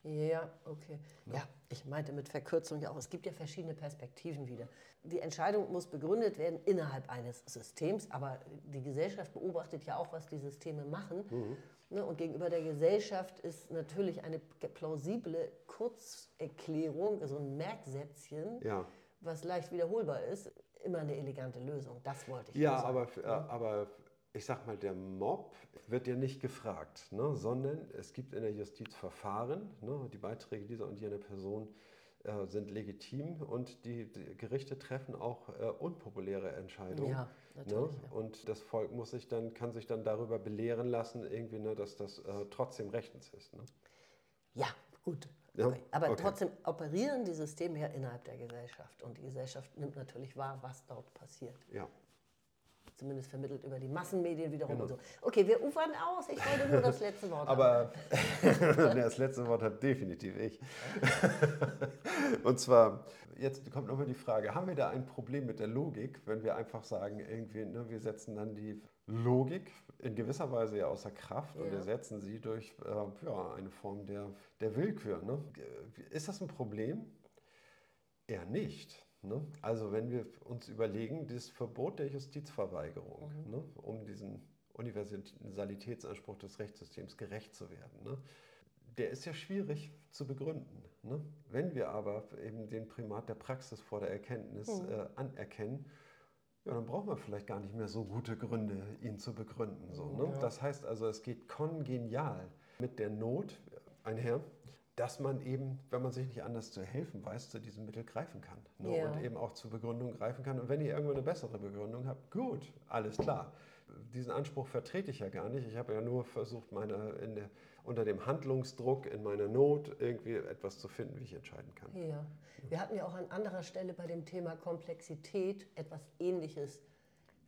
Ja, okay. Ja. ja, ich meinte mit Verkürzung ja auch, es gibt ja verschiedene Perspektiven wieder. Die Entscheidung muss begründet werden innerhalb eines Systems, aber die Gesellschaft beobachtet ja auch, was die Systeme machen. Mhm. Ne, und gegenüber der Gesellschaft ist natürlich eine plausible Kurzerklärung, also ein Merksätzchen, ja. was leicht wiederholbar ist, immer eine elegante Lösung. Das wollte ich Ja, aber, äh, aber ich sag mal, der Mob wird ja nicht gefragt, ne, sondern es gibt in der Justiz Verfahren. Ne, die Beiträge dieser und jener Person äh, sind legitim und die, die, Gerichte treffen auch äh, unpopuläre Entscheidungen. Ja. Ne? Und das Volk muss sich dann, kann sich dann darüber belehren lassen, irgendwie, ne, dass das äh, trotzdem rechtens ist. Ne? Ja, gut. Ja? Aber okay. trotzdem operieren die Systeme ja innerhalb der Gesellschaft. Und die Gesellschaft nimmt natürlich wahr, was dort passiert. Ja zumindest vermittelt über die Massenmedien wiederum genau. und so. Okay, wir ufern aus. Ich wollte nur das letzte Wort Aber [LAUGHS] das letzte Wort hat definitiv ich. [LAUGHS] und zwar, jetzt kommt nochmal die Frage, haben wir da ein Problem mit der Logik, wenn wir einfach sagen, irgendwie, ne, wir setzen dann die Logik in gewisser Weise ja außer Kraft ja. und ersetzen sie durch äh, ja, eine Form der, der Willkür. Ne? Ist das ein Problem? Eher nicht. Ne? Also wenn wir uns überlegen, das Verbot der Justizverweigerung, mhm. ne? um diesen Universalitätsanspruch des Rechtssystems gerecht zu werden, ne? der ist ja schwierig zu begründen. Ne? Wenn wir aber eben den Primat der Praxis vor der Erkenntnis mhm. äh, anerkennen, ja, dann braucht man vielleicht gar nicht mehr so gute Gründe, ihn zu begründen. So, ne? Ja. Das heißt also, es geht kongenial mit der Not einher, dass man eben, wenn man sich nicht anders zu helfen weiß, zu diesem Mittel greifen kann. Ne? Ja. Und eben auch zur Begründung greifen kann. Und wenn ihr irgendwo eine bessere Begründung habt, gut, alles klar. Diesen Anspruch vertrete ich ja gar nicht. Ich habe ja nur versucht, meine, der, unter dem Handlungsdruck in meiner Not irgendwie etwas zu finden, wie ich entscheiden kann. Ja. Wir hatten ja auch an anderer Stelle bei dem Thema Komplexität etwas Ähnliches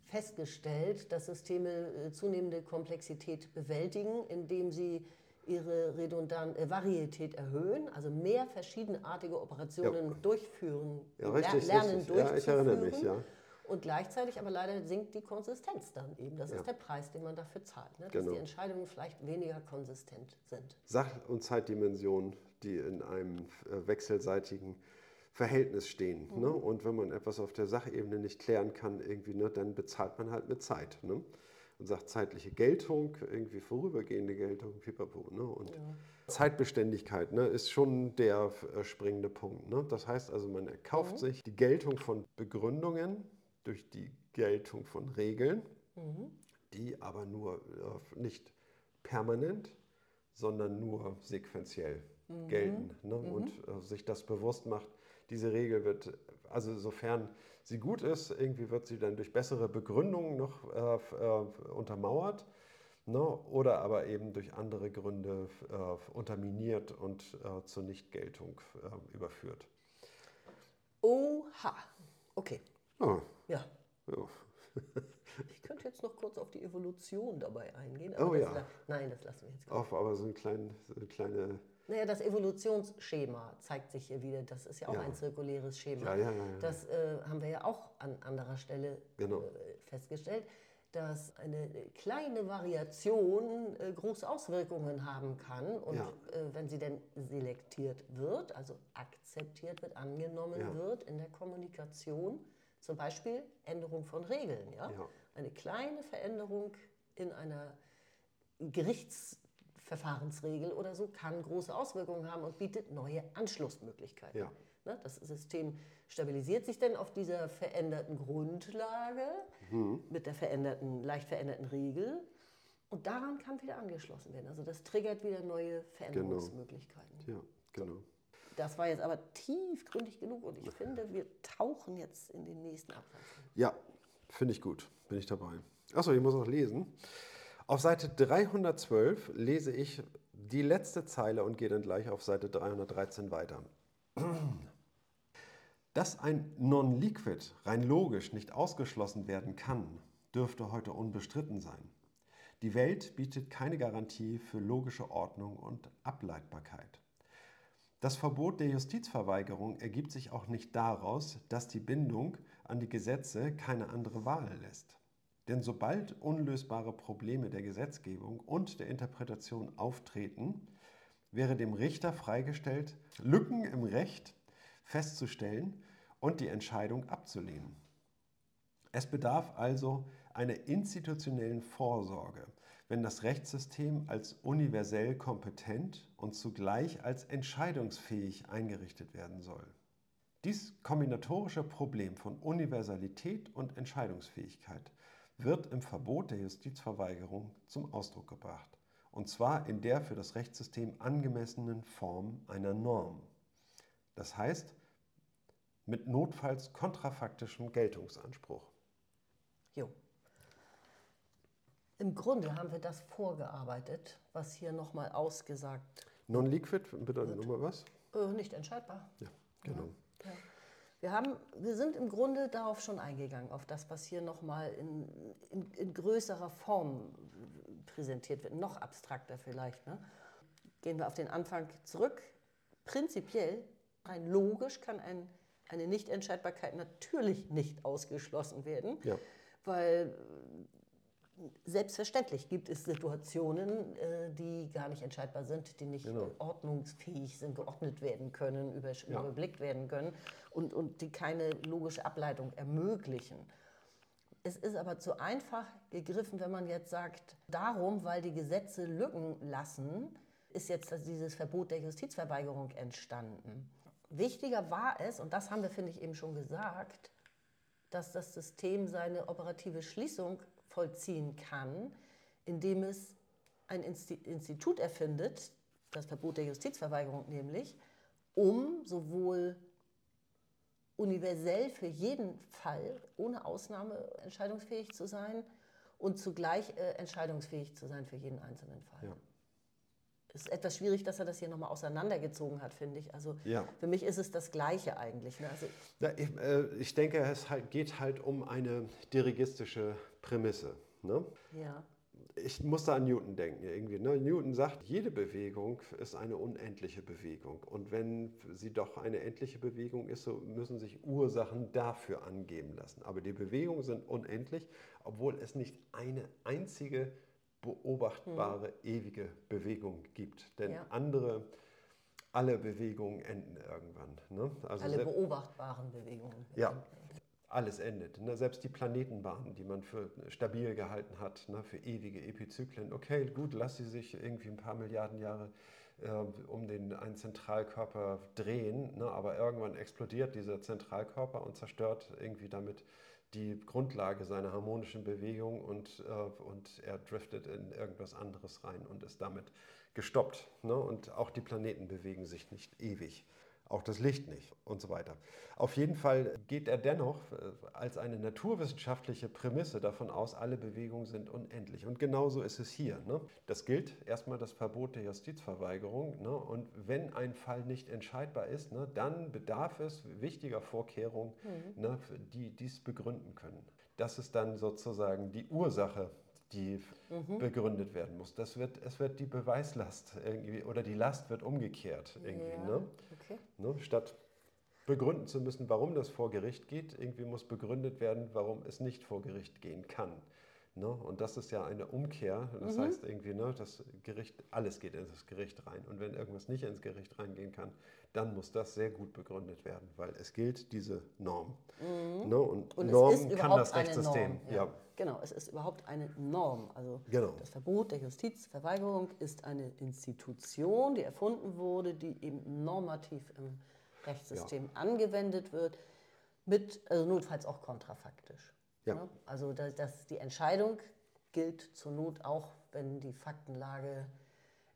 festgestellt, dass Systeme äh, zunehmende Komplexität bewältigen, indem sie ihre Redundan äh, Varietät erhöhen, also mehr verschiedenartige Operationen ja. durchführen, ja, richtig, lernen richtig. durchzuführen. Ja, ich erinnere mich, ja. Und gleichzeitig aber leider sinkt die Konsistenz dann eben. Das ja. ist der Preis, den man dafür zahlt, ne? dass genau. die Entscheidungen vielleicht weniger konsistent sind. Sach- und Zeitdimensionen, die in einem äh, wechselseitigen Verhältnis stehen. Ne? Mhm. Ne? Und wenn man etwas auf der Sachebene nicht klären kann, irgendwie, ne, dann bezahlt man halt mit Zeit. Ne? Und sagt zeitliche Geltung, irgendwie vorübergehende Geltung, pipapo. Ne? Und ja. Zeitbeständigkeit ne, ist schon der äh, springende Punkt. Ne? Das heißt also, man erkauft mhm. sich die Geltung von Begründungen durch die Geltung von Regeln, mhm. die aber nur äh, nicht permanent, sondern nur sequenziell mhm. gelten. Ne? Und mhm. äh, sich das bewusst macht, diese Regel wird, also sofern sie gut ist, irgendwie wird sie dann durch bessere Begründungen noch äh, äh, untermauert. Ne? Oder aber eben durch andere Gründe äh, unterminiert und äh, zur Nichtgeltung äh, überführt. Oha, okay. Oh. Ja. ja. [LAUGHS] ich könnte jetzt noch kurz auf die Evolution dabei eingehen. oh ja. Das, nein, das lassen wir jetzt. Auf, aber so, ein klein, so eine kleine naja, das Evolutionsschema zeigt sich hier wieder. Das ist ja auch ja. ein zirkuläres Schema. Ja, das äh, haben wir ja auch an anderer Stelle genau. äh, festgestellt, dass eine kleine Variation äh, große Auswirkungen haben kann. Und äh, wenn sie denn selektiert wird, also akzeptiert wird, angenommen wird in der Kommunikation, zum Beispiel Änderung von Regeln. Ja? Eine kleine Veränderung in einer Gerichts Verfahrensregel oder so kann große Auswirkungen haben und bietet neue Anschlussmöglichkeiten. Ja. Ne, das System stabilisiert sich dann auf dieser veränderten Grundlage mhm. mit der veränderten, leicht veränderten Regel und daran kann wieder angeschlossen werden. Also das triggert wieder neue Veränderungsmöglichkeiten. Genau. Ja, genau. Das war jetzt aber tiefgründig genug und ich finde, wir tauchen jetzt in den nächsten Absatz. Ja, finde ich gut. Bin ich dabei. Achso, ich muss noch lesen. Auf Seite 312 lese ich die letzte Zeile und gehe dann gleich auf Seite 313 weiter. Dass ein Non-Liquid rein logisch nicht ausgeschlossen werden kann, dürfte heute unbestritten sein. Die Welt bietet keine Garantie für logische Ordnung und Ableitbarkeit. Das Verbot der Justizverweigerung ergibt sich auch nicht daraus, dass die Bindung an die Gesetze keine andere Wahl lässt. Denn sobald unlösbare Probleme der Gesetzgebung und der Interpretation auftreten, wäre dem Richter freigestellt, Lücken im Recht festzustellen und die Entscheidung abzulehnen. Es bedarf also einer institutionellen Vorsorge, wenn das Rechtssystem als universell kompetent und zugleich als entscheidungsfähig eingerichtet werden soll. Dies kombinatorische Problem von Universalität und Entscheidungsfähigkeit wird im Verbot der Justizverweigerung zum Ausdruck gebracht, und zwar in der für das Rechtssystem angemessenen Form einer Norm. Das heißt, mit notfalls kontrafaktischem Geltungsanspruch. Jo. Im Grunde haben wir das vorgearbeitet, was hier nochmal ausgesagt Non-liquid, bitte nochmal was? Äh, nicht entscheidbar. Ja, genau. Ja. Wir, haben, wir sind im Grunde darauf schon eingegangen, auf das, was hier nochmal in, in, in größerer Form präsentiert wird, noch abstrakter vielleicht. Ne? Gehen wir auf den Anfang zurück. Prinzipiell, rein logisch kann ein, eine Nichtentscheidbarkeit natürlich nicht ausgeschlossen werden, Ja. weil selbstverständlich gibt es Situationen, äh, die gar nicht entscheidbar sind, die nicht Genau. äh, ordnungsfähig sind, geordnet werden können, über, Ja. überblickt werden können und, und die keine logische Ableitung ermöglichen. Es ist aber zu einfach gegriffen, wenn man jetzt sagt, darum, weil die Gesetze Lücken lassen, ist jetzt dieses Verbot der Justizverweigerung entstanden. Wichtiger war es, und das haben wir, finde ich, eben schon gesagt, dass das System seine operative Schließung vollziehen kann, indem es ein Insti- Institut erfindet, das Verbot der Justizverweigerung nämlich, um sowohl universell für jeden Fall ohne Ausnahme entscheidungsfähig zu sein und zugleich äh, entscheidungsfähig zu sein für jeden einzelnen Fall. Ja. Es ist etwas schwierig, dass er das hier nochmal auseinandergezogen hat, finde ich. Also Ja. für mich ist es das Gleiche eigentlich. Ne? Also, Ja, ich, äh, ich denke, es halt, geht halt um eine dirigistische Prämisse. Ne? ja. Ich muss da an Newton denken. Irgendwie, ne? Newton sagt, jede Bewegung ist eine unendliche Bewegung. Und wenn sie doch eine endliche Bewegung ist, so müssen sich Ursachen dafür angeben lassen. Aber die Bewegungen sind unendlich, obwohl es nicht eine einzige beobachtbare ewige Bewegung gibt. Denn Ja. andere, alle Bewegungen enden irgendwann. Ne? Also Alle beobachtbaren Bewegungen. ja, alles endet. Ne? Selbst die Planetenbahnen, die man für stabil gehalten hat, ne? für ewige Epizyklen. Okay, gut, lass sie sich irgendwie ein paar Milliarden Jahre äh, um den einen Zentralkörper drehen, ne? aber irgendwann explodiert dieser Zentralkörper und zerstört irgendwie damit die Grundlage seiner harmonischen Bewegung und, äh, und er driftet in irgendwas anderes rein und ist damit gestoppt. Ne? Und auch die Planeten bewegen sich nicht ewig auch das Licht nicht und so weiter. Auf jeden Fall geht er dennoch äh, als eine naturwissenschaftliche Prämisse davon aus, alle Bewegungen sind unendlich. Und genauso ist es hier. Ne? Das gilt erstmal das Verbot der Justizverweigerung. Ne? Und wenn ein Fall nicht entscheidbar ist, ne, dann bedarf es wichtiger Vorkehrungen, ne, die dies begründen können. Das ist dann sozusagen die Ursache die begründet werden muss. Das wird, es wird die Beweislast irgendwie oder die Last wird umgekehrt irgendwie. Ja, Ne? Okay. Ne? Statt begründen zu müssen, warum das vor Gericht geht, irgendwie muss begründet werden, warum es nicht vor Gericht gehen kann. Ne? Und das ist ja eine Umkehr. Das Mhm. heißt irgendwie, ne, das Gericht, alles geht ins Gericht rein. Und wenn irgendwas nicht ins Gericht reingehen kann, dann muss das sehr gut begründet werden, weil es gilt diese Norm. Ne? Und, Mhm. Und Norm es ist kann überhaupt das eine Rechtssystem. Norm. Ja. Genau, es ist überhaupt eine Norm. Also Genau. das Verbot der Justizverweigerung ist eine Institution, die erfunden wurde, die eben normativ im Rechtssystem angewendet wird, mit, also notfalls auch kontrafaktisch. Ja. Ne? Also dass, dass die Entscheidung gilt zur Not auch, wenn die Faktenlage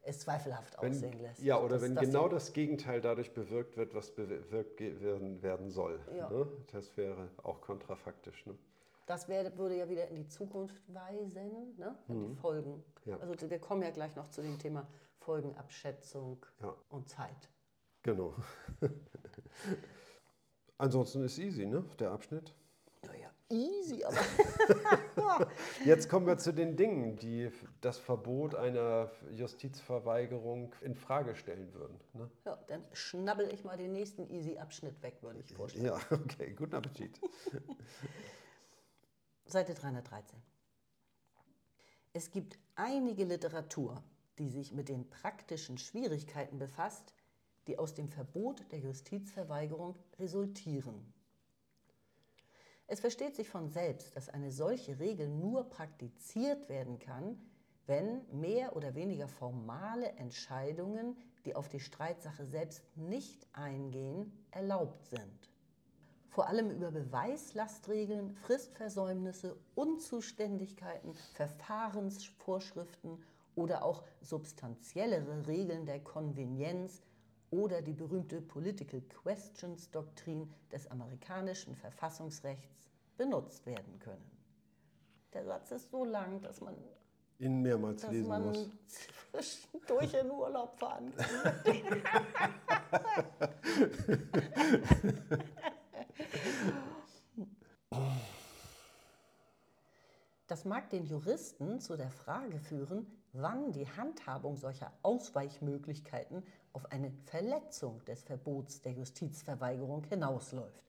es zweifelhaft aussehen Wenn, lässt. ja, oder Dass- wenn dass genau das Gegenteil dadurch bewirkt wird, was bewirkt werden, werden soll. Ja. Ne? Das wäre auch kontrafaktisch. Ne? Das wär, würde ja wieder in die Zukunft weisen, ne? in die Folgen. Mhm. Ja. Also wir kommen ja gleich noch zu dem Thema Folgenabschätzung Ja. und Zeit. Genau. [LAUGHS] Ansonsten ist easy, ne? Der Abschnitt. Easy, aber [LAUGHS] Jetzt kommen wir zu den Dingen, die das Verbot einer Justizverweigerung in Frage stellen würden. Ne? ja, dann schnabbel ich mal den nächsten easy Abschnitt weg, würde ich vorstellen. Ja, [LAUGHS] okay, guten Appetit. [LAUGHS] Seite 313. Es gibt einige Literatur, die sich mit den praktischen Schwierigkeiten befasst, die aus dem Verbot der Justizverweigerung resultieren. Es versteht sich von selbst, dass eine solche Regel nur praktiziert werden kann, wenn mehr oder weniger formale Entscheidungen, die auf die Streitsache selbst nicht eingehen, erlaubt sind. Vor allem über Beweislastregeln, Fristversäumnisse, Unzuständigkeiten, Verfahrensvorschriften oder auch substanziellere Regeln der Konvenienz oder die berühmte Political Questions Doktrin des amerikanischen Verfassungsrechts benutzt werden können. Der Satz ist so lang, dass man, Ihn mehrmals dass lesen man muss. zwischendurch in Urlaub fahren kann. Das mag den Juristen zu der Frage führen, wann die Handhabung solcher Ausweichmöglichkeiten auf eine Verletzung des Verbots der Justizverweigerung hinausläuft.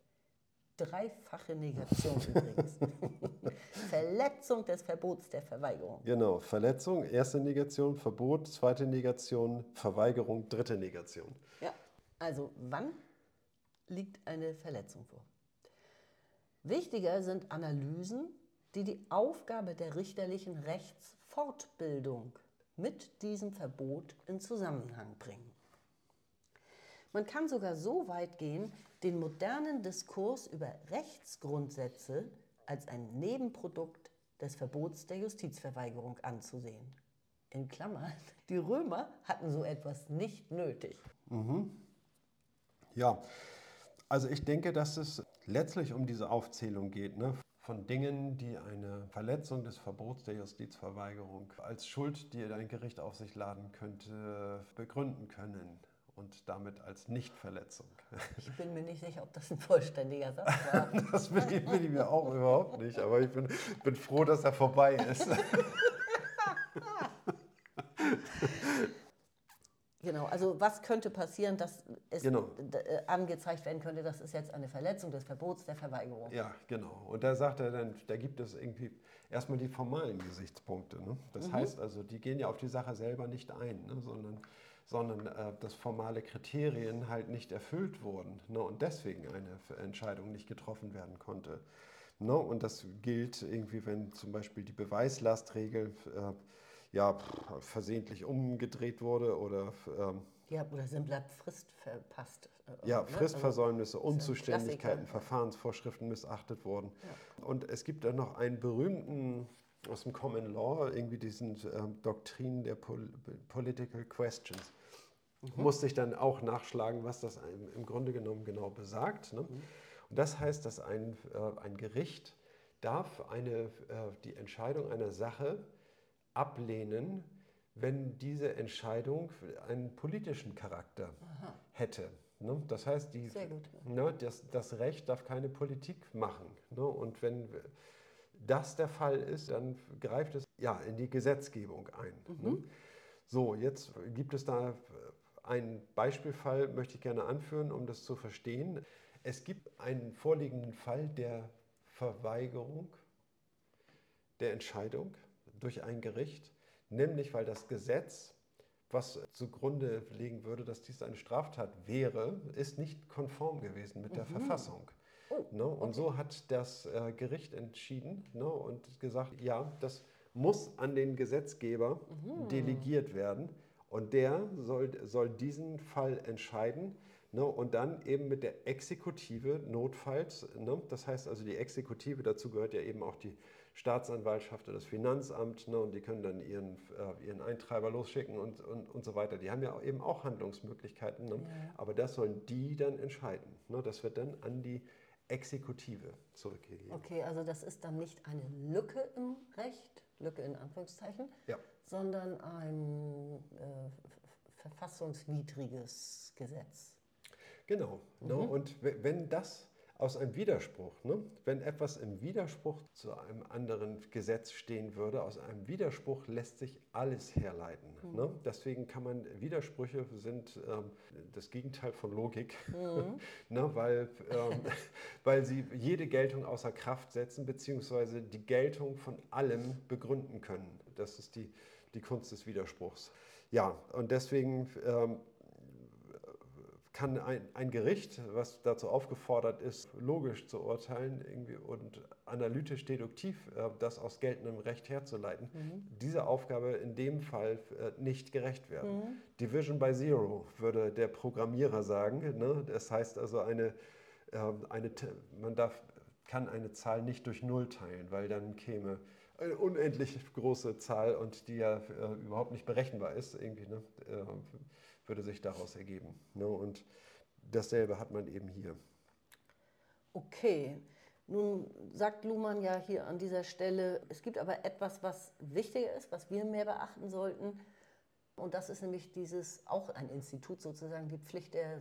Dreifache Negation [LAUGHS] übrigens. Verletzung des Verbots der Verweigerung. Genau, Verletzung, erste Negation, Verbot, zweite Negation, Verweigerung, dritte Negation. Ja, also wann liegt eine Verletzung vor? Wichtiger sind Analysen, die die Aufgabe der richterlichen Rechtsfortbildung mit diesem Verbot in Zusammenhang bringen. Man kann sogar so weit gehen, den modernen Diskurs über Rechtsgrundsätze als ein Nebenprodukt des Verbots der Justizverweigerung anzusehen. In Klammern, die Römer hatten so etwas nicht nötig. Ja, also ich denke, dass es letztlich um diese Aufzählung geht, ne? von Dingen, die eine Verletzung des Verbots der Justizverweigerung als Schuld, die ein Gericht auf sich laden könnte, begründen können und damit als Nichtverletzung. Ich bin mir nicht sicher, ob das ein vollständiger Satz war. [LAUGHS] Das bin ich, bin ich mir auch überhaupt nicht, aber ich bin, bin froh, dass er vorbei ist. [LAUGHS] Genau, also was könnte passieren, dass es Genau. äh, angezeigt werden könnte, das ist jetzt eine Verletzung des Verbots der Verweigerung. Ja, genau. Und da sagt er dann, da gibt es irgendwie erstmal die formalen Gesichtspunkte. Ne? Das heißt also, die gehen ja auf die Sache selber nicht ein, ne? sondern, sondern äh, dass formale Kriterien halt nicht erfüllt wurden ne? und deswegen eine Entscheidung nicht getroffen werden konnte. Ne? Und das gilt irgendwie, wenn zum Beispiel die Beweislastregel äh, ja, versehentlich umgedreht wurde oder ähm, Ja, oder simpler Frist verpasst. äh, ja, ne? Fristversäumnisse, Also, ja Unzuständigkeiten. Verfahrensvorschriften missachtet wurden. Und es gibt dann noch einen berühmten aus dem Common Law, irgendwie diesen ähm, Doktrin der Pol Political Questions. Musste ich dann auch nachschlagen, was das im, Grunde genommen genau besagt. Ne? Und das heißt, dass ein, äh, ein Gericht darf eine, äh, die Entscheidung einer Sache ablehnen, wenn diese Entscheidung einen politischen Charakter hätte. Ne? Das heißt, die, ne, das, das Recht darf keine Politik machen. Ne? Und wenn das der Fall ist, dann greift es ja in die Gesetzgebung ein. Ne? So, jetzt gibt es da einen Beispielfall, möchte ich gerne anführen, um das zu verstehen. Es gibt einen vorliegenden Fall der Verweigerung der Entscheidung durch ein Gericht, nämlich weil das Gesetz, was zugrunde legen würde, dass dies eine Straftat wäre, ist nicht konform gewesen mit der Verfassung. Ne? Und so hat das äh, Gericht entschieden ne? und gesagt, ja, das muss an den Gesetzgeber delegiert werden und der soll, soll diesen Fall entscheiden. Ne, und dann eben mit der Exekutive notfalls, ne, das heißt also die Exekutive, dazu gehört ja eben auch die Staatsanwaltschaft oder das Finanzamt, ne, und die können dann ihren, äh, ihren Eintreiber losschicken und, und, und so weiter. Die haben ja eben auch Handlungsmöglichkeiten, ne, aber das sollen die dann entscheiden. Ne, das wird dann an die Exekutive zurückgegeben. Okay, also das ist dann nicht eine Lücke im Recht, Lücke in Anführungszeichen, Ja. sondern ein äh, verfassungswidriges Gesetz. Genau. Ne? Und w- wenn das aus einem Widerspruch. Ne? Wenn etwas im Widerspruch zu einem anderen Gesetz stehen würde, aus einem Widerspruch lässt sich alles herleiten. Mhm. Ne? Deswegen kann man, Widersprüche sind ähm, das Gegenteil von Logik, mhm. [LAUGHS] ne? weil, ähm, [LAUGHS] weil sie jede Geltung außer Kraft setzen, beziehungsweise die Geltung von allem begründen können. Das ist die, die Kunst des Widerspruchs. Ja, und deswegen ähm, kann ein, ein, Gericht, was dazu aufgefordert ist, logisch zu urteilen irgendwie und analytisch deduktiv äh, das aus geltendem Recht herzuleiten, mhm. diese Aufgabe in dem Fall äh, nicht gerecht werden. Mhm. Division by Zero würde der Programmierer sagen. Ne? Das heißt also, eine, äh, eine, man darf, kann eine Zahl nicht durch Null teilen, weil dann käme eine unendlich große Zahl und die ja äh, überhaupt nicht berechenbar ist, irgendwie. Ne? Würde sich daraus ergeben. Ne? Und dasselbe hat man eben hier. Okay. Nun sagt Luhmann ja hier an dieser Stelle, es gibt aber etwas, was wichtiger ist, was wir mehr beachten sollten. Und das ist nämlich dieses, auch ein Institut sozusagen, die Pflicht der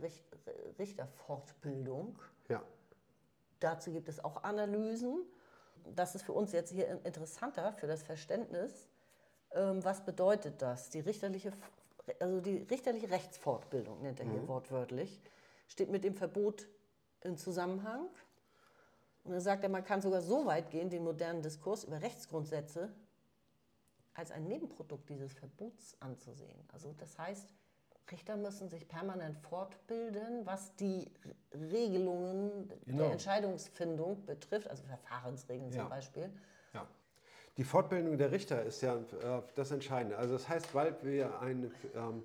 Richterfortbildung. Ja. Dazu gibt es auch Analysen. Das ist für uns jetzt hier interessanter für das Verständnis. Ähm, was bedeutet das? Die richterliche also die richterliche Rechtsfortbildung nennt er hier mhm. wortwörtlich, steht mit dem Verbot in Zusammenhang. Und dann sagt er, man kann sogar so weit gehen, den modernen Diskurs über Rechtsgrundsätze als ein Nebenprodukt dieses Verbots anzusehen. Also das heißt, Richter müssen sich permanent fortbilden, was die Regelungen genau. der Entscheidungsfindung betrifft, also Verfahrensregeln ja. zum Beispiel. Die Fortbildung der Richter ist ja äh, das Entscheidende. Also das heißt, weil wir ein, ähm,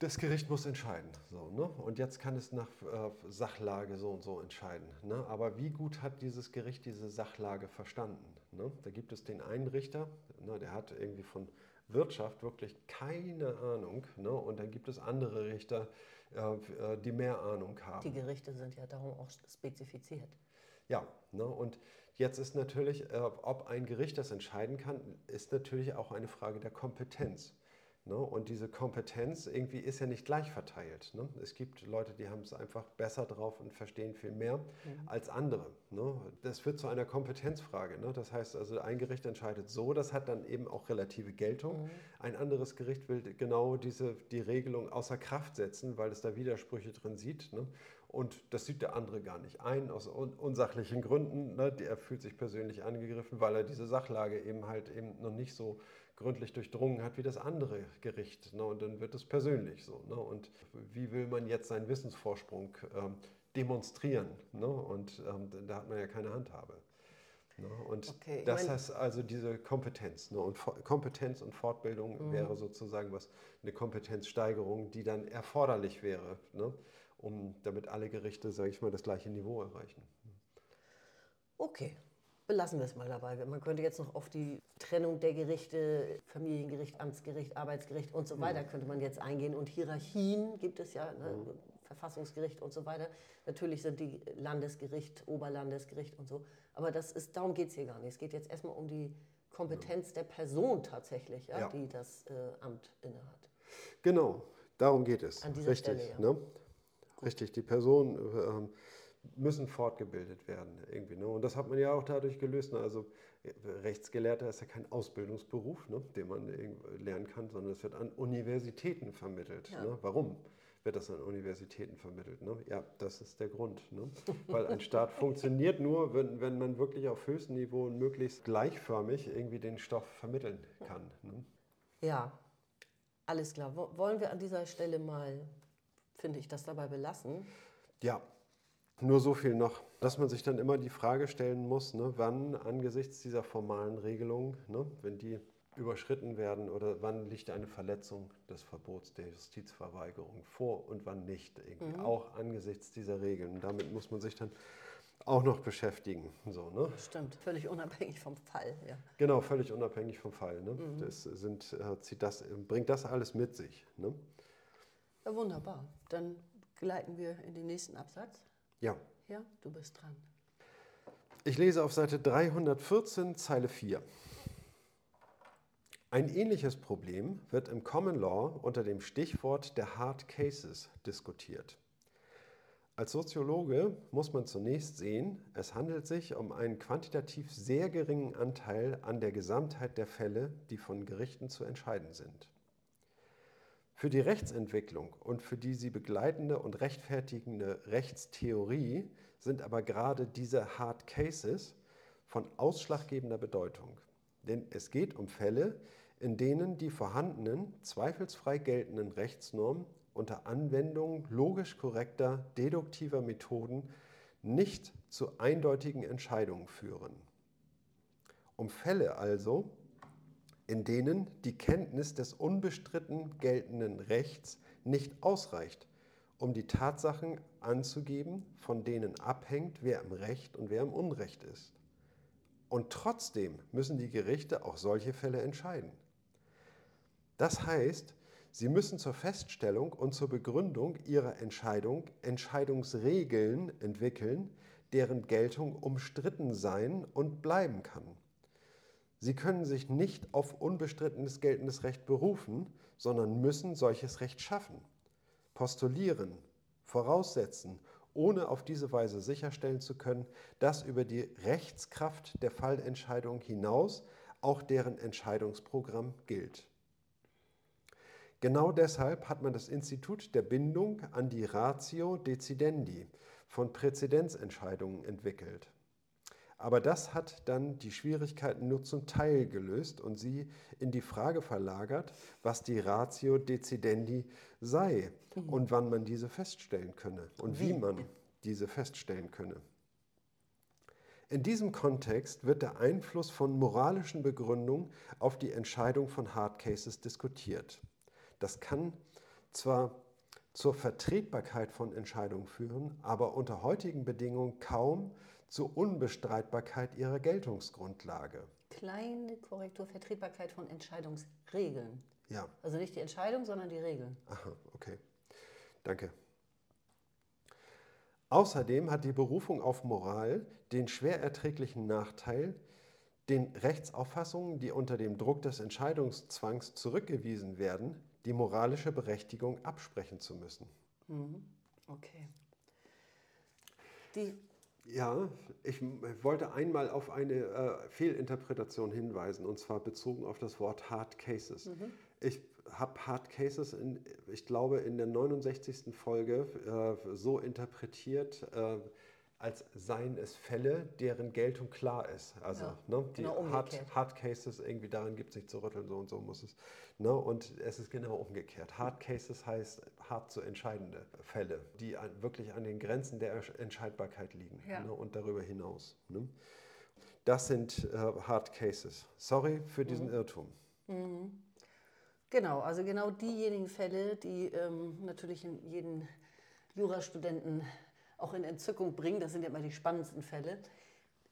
das Gericht muss entscheiden. So, ne? Und jetzt kann es nach äh, Sachlage so und so entscheiden. Ne? Aber wie gut hat dieses Gericht diese Sachlage verstanden? Ne? Da gibt es den einen Richter, ne, der hat irgendwie von Wirtschaft wirklich keine Ahnung. Ne? Und dann gibt es andere Richter, äh, äh die mehr Ahnung haben. Die Gerichte sind ja darum auch spezifiziert. Ja, ne? und Jetzt ist natürlich, äh, ob ein Gericht das entscheiden kann, ist natürlich auch eine Frage der Kompetenz. Ne? Und diese Kompetenz irgendwie ist ja nicht gleich verteilt. Ne? Es gibt Leute, die haben es einfach besser drauf und verstehen viel mehr mhm. als andere. Ne? Das wird zu einer Kompetenzfrage. Das heißt also, ein Gericht entscheidet so, das hat dann eben auch relative Geltung. Mhm. Ein anderes Gericht will genau diese, die Regelung außer Kraft setzen, weil es da Widersprüche drin sieht. Und das sieht der andere gar nicht ein, aus unsachlichen Gründen. Ne? Er fühlt sich persönlich angegriffen, weil er diese Sachlage eben halt eben noch nicht so gründlich durchdrungen hat wie das andere Gericht. Ne? Und dann wird es persönlich so. Ne? Und wie will man jetzt seinen Wissensvorsprung ähm, demonstrieren? Ne? Und ähm, da hat man ja keine Handhabe. Ne? Und okay, das heißt also diese Kompetenz. Ne? Und Kompetenz und Fortbildung mhm. wäre sozusagen was, eine Kompetenzsteigerung, die dann erforderlich wäre. Ne? Um, damit alle Gerichte, sage ich mal, das gleiche Niveau erreichen. Okay, belassen wir es mal dabei. Man könnte jetzt noch auf die Trennung der Gerichte, Familiengericht, Amtsgericht, Arbeitsgericht und so weiter, könnte man jetzt eingehen. Und Hierarchien gibt es ja, ne? mhm. Verfassungsgericht und so weiter. Natürlich sind die Landesgericht, Oberlandesgericht und so. Aber das ist, darum geht es hier gar nicht. Es geht jetzt erstmal um die Kompetenz der Person tatsächlich, ja, ja. die das äh, Amt innehat. Genau, darum geht es. An dieser Richtig, Stelle, ja. ne? Richtig, die Personen äh, müssen fortgebildet werden irgendwie. Ne? Und das hat man ja auch dadurch gelöst. Ne? Also Rechtsgelehrter ist ja kein Ausbildungsberuf, ne? den man lernen kann, sondern es wird an Universitäten vermittelt. Ja. Ne? Warum? wird das an Universitäten vermittelt. Ne? Ja, das ist der Grund. Ne? Weil ein Staat [LAUGHS] funktioniert nur, wenn, wenn man wirklich auf höchstem Niveau und möglichst gleichförmig irgendwie den Stoff vermitteln kann. Ne? Ja, alles klar. Wollen wir an dieser Stelle mal finde ich, das dabei belassen. Ja, nur so viel noch, dass man sich dann immer die Frage stellen muss, ne, wann angesichts dieser formalen Regelung, ne, wenn die überschritten werden oder wann liegt eine Verletzung des Verbots der Justizverweigerung vor und wann nicht. Mhm. Auch angesichts dieser Regeln. Damit muss man sich dann auch noch beschäftigen. So, ne? Stimmt, völlig unabhängig vom Fall. Ja. Genau, völlig unabhängig vom Fall. Ne? Mhm. Das sind, äh, zieht das, bringt das alles mit sich. Ne? Ja, wunderbar. Dann gleiten wir in den nächsten Absatz. Ja. Ja, du bist dran. Ich lese auf Seite 314, Zeile 4. Ein ähnliches Problem wird im Common Law unter dem Stichwort der Hard Cases diskutiert. Als Soziologe muss man zunächst sehen, es handelt sich um einen quantitativ sehr geringen Anteil an der Gesamtheit der Fälle, die von Gerichten zu entscheiden sind. Für die Rechtsentwicklung und für die sie begleitende und rechtfertigende Rechtstheorie sind aber gerade diese Hard Cases von ausschlaggebender Bedeutung. Denn es geht um Fälle, in denen die vorhandenen, zweifelsfrei geltenden Rechtsnormen unter Anwendung logisch korrekter, deduktiver Methoden nicht zu eindeutigen Entscheidungen führen. Um Fälle also, in denen die Kenntnis des unbestritten geltenden Rechts nicht ausreicht, um die Tatsachen anzugeben, von denen abhängt, wer im Recht und wer im Unrecht ist. Und trotzdem müssen die Gerichte auch solche Fälle entscheiden. Das heißt, Sie müssen zur Feststellung und zur Begründung Ihrer Entscheidung Entscheidungsregeln entwickeln, deren Geltung umstritten sein und bleiben kann. Sie können sich nicht auf unbestrittenes geltendes Recht berufen, sondern müssen solches Recht schaffen, postulieren, voraussetzen, ohne auf diese Weise sicherstellen zu können, dass über die Rechtskraft der Fallentscheidung hinaus auch deren Entscheidungsprogramm gilt. Genau deshalb hat man das Institut der Bindung an die Ratio Decidendi von Präzedenzentscheidungen entwickelt. Aber das hat dann die Schwierigkeiten nur zum Teil gelöst und sie in die Frage verlagert, was die Ratio Decidendi sei mhm. und wann man diese feststellen könne und wie man diese feststellen könne. In diesem Kontext wird der Einfluss von moralischen Begründungen auf die Entscheidung von Hard Cases diskutiert. Das kann zwar zur Vertretbarkeit von Entscheidungen führen, aber unter heutigen Bedingungen kaum zur Unbestreitbarkeit ihrer Geltungsgrundlage. Kleine Korrektur, Vertretbarkeit von Entscheidungsregeln. Ja. Also nicht die Entscheidung, sondern die Regeln. Aha, okay. Danke. Außerdem hat die Berufung auf Moral den schwer erträglichen Nachteil, den Rechtsauffassungen, die unter dem Druck des Entscheidungszwangs zurückgewiesen werden, die moralische Berechtigung absprechen zu müssen. Mhm. Okay. Die ja, ich wollte einmal auf eine äh, Fehlinterpretation hinweisen, und zwar bezogen auf das Wort Hard Cases. Mhm. Ich habe Hard Cases, in, ich glaube, in der 69. Folge äh, so interpretiert, äh, als seien es Fälle, deren Geltung klar ist. Also ja, ne, die genau Hard, Hard, Cases, irgendwie daran gibt es sich zu rütteln, so und so muss es. Ne, und es ist genau umgekehrt. Hard Cases heißt hart zu entscheidende Fälle, die an, wirklich an den Grenzen der Entscheidbarkeit liegen ja. ne, und darüber hinaus. Ne. Das sind äh, Hard Cases. Sorry für diesen mhm. Irrtum. Mhm. Genau, also genau diejenigen Fälle, die ähm, natürlich in jeden Jurastudenten auch in Entzückung bringen, das sind ja immer die spannendsten Fälle,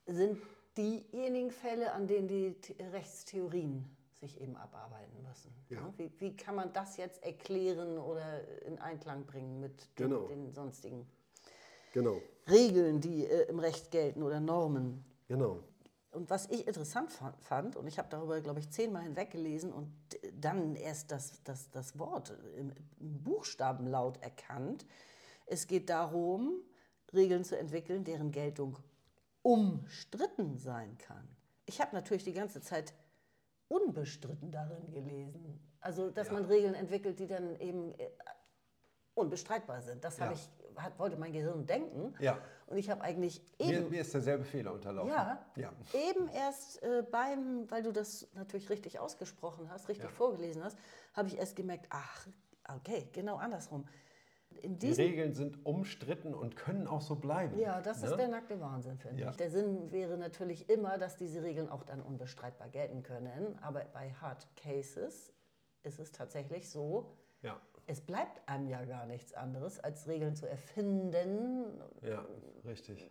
sind diejenigen Fälle, an denen die Rechtstheorien sich eben abarbeiten müssen. Ja. Wie, wie, kann man das jetzt erklären oder in Einklang bringen mit genau. den, den, sonstigen genau. Regeln, die äh, im Recht gelten oder Normen? Genau. Und was ich interessant fand, und ich habe darüber, glaube ich, zehnmal hinweggelesen und dann erst das, das, das Wort im Buchstabenlaut erkannt, es geht darum, Regeln zu entwickeln, deren Geltung umstritten sein kann. Ich habe natürlich die ganze Zeit unbestritten darin gelesen. Also, dass ja. man Regeln entwickelt, die dann eben äh, unbestreitbar sind. Das ja. ich, hat, wollte mein Gehirn denken. Ja. Und ich habe eigentlich eben. Mir, mir, ist derselbe Fehler unterlaufen. Ja. ja. Eben erst äh, beim, weil du das natürlich richtig ausgesprochen hast, richtig vorgelesen hast, habe ich erst gemerkt, ach, okay, genau andersrum die Regeln sind umstritten und können auch so bleiben. Ja, das ne? ist der nackte Wahnsinn, finde ja. ich. Der Sinn wäre natürlich immer, dass diese Regeln auch dann unbestreitbar gelten können. Aber bei Hard Cases ist es tatsächlich so, ja. es bleibt einem ja gar nichts anderes, als Regeln zu erfinden. Ja, richtig.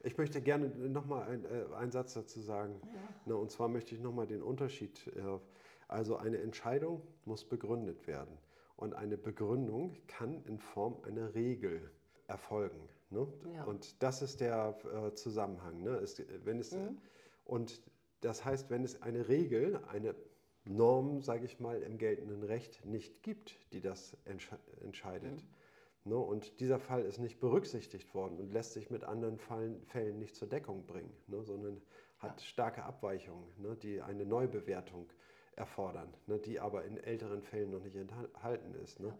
Ich möchte gerne nochmal ein, äh, einen Satz dazu sagen. Ja. Na, und zwar möchte ich nochmal den Unterschied. Äh, also eine Entscheidung muss begründet werden. Und eine Begründung kann in Form einer Regel erfolgen. Ne? Ja. Und das ist der äh, Zusammenhang. Ne? Es, wenn es, mhm. Und das heißt, wenn es eine Regel, eine Norm, sage ich mal, im geltenden Recht nicht gibt, die das entsche entscheidet, mhm. Ne? Und dieser Fall ist nicht berücksichtigt worden und lässt sich mit anderen Fallen, Fällen nicht zur Deckung bringen, ne? sondern hat ja. starke Abweichungen, ne? die eine Neubewertung erfordern, ne? die aber in älteren Fällen noch nicht enthalten ist. Ne?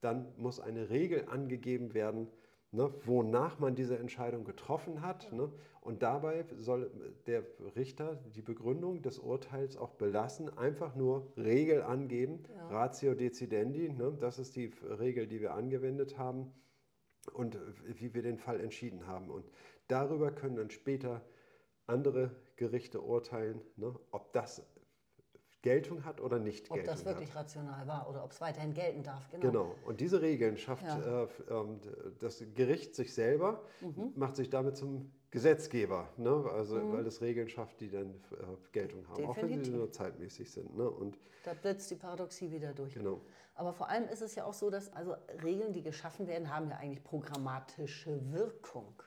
Dann muss eine Regel angegeben werden, ne, wonach man diese Entscheidung getroffen hat. Ja. Ne? Und dabei soll der Richter die Begründung des Urteils auch belassen, einfach nur Regel angeben, ja. Ratio decidendi, ne? das ist die Regel, die wir angewendet haben und wie wir den Fall entschieden haben. Und darüber können dann später andere Gerichte urteilen, ne? ob das Geltung hat oder nicht ob Geltung hat. Ob das wirklich hat. rational war oder ob es weiterhin gelten darf. Genau. genau. Und diese Regeln schafft ja. äh, ähm, das Gericht sich selber, mhm. macht sich damit zum Gesetzgeber, ne? also, mhm. weil es Regeln schafft, die dann äh, Geltung haben, Definitiv. auch wenn sie nur zeitmäßig sind. Ne? Und da blitzt die Paradoxie wieder durch. Genau. Aber vor allem ist es ja auch so, dass also Regeln, die geschaffen werden, haben ja eigentlich programmatische Wirkung.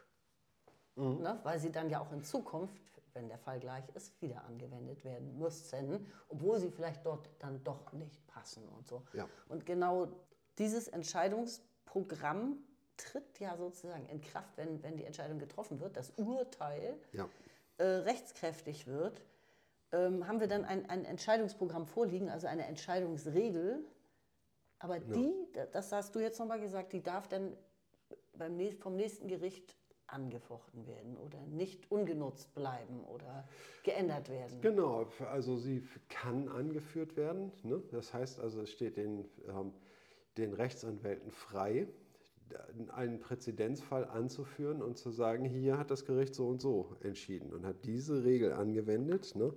Mhm. Ne? Weil sie dann ja auch in Zukunft wenn der Fall gleich ist, wieder angewendet werden müssen, obwohl sie vielleicht dort dann doch nicht passen und so. Ja. Und genau dieses Entscheidungsprogramm tritt ja sozusagen in Kraft, wenn, wenn die Entscheidung getroffen wird, das Urteil ja. äh, rechtskräftig wird, ähm, haben wir dann ein, ein Entscheidungsprogramm vorliegen, also eine Entscheidungsregel. Aber die, das hast du jetzt nochmal gesagt, die darf dann beim, vom nächsten Gericht angefochten werden oder nicht ungenutzt bleiben oder geändert werden. Genau, also sie kann angeführt werden. Ne? Das heißt also, es steht den, ähm, den Rechtsanwälten frei, einen Präzedenzfall anzuführen und zu sagen, hier hat das Gericht so und so entschieden und hat diese Regel angewendet. Ne?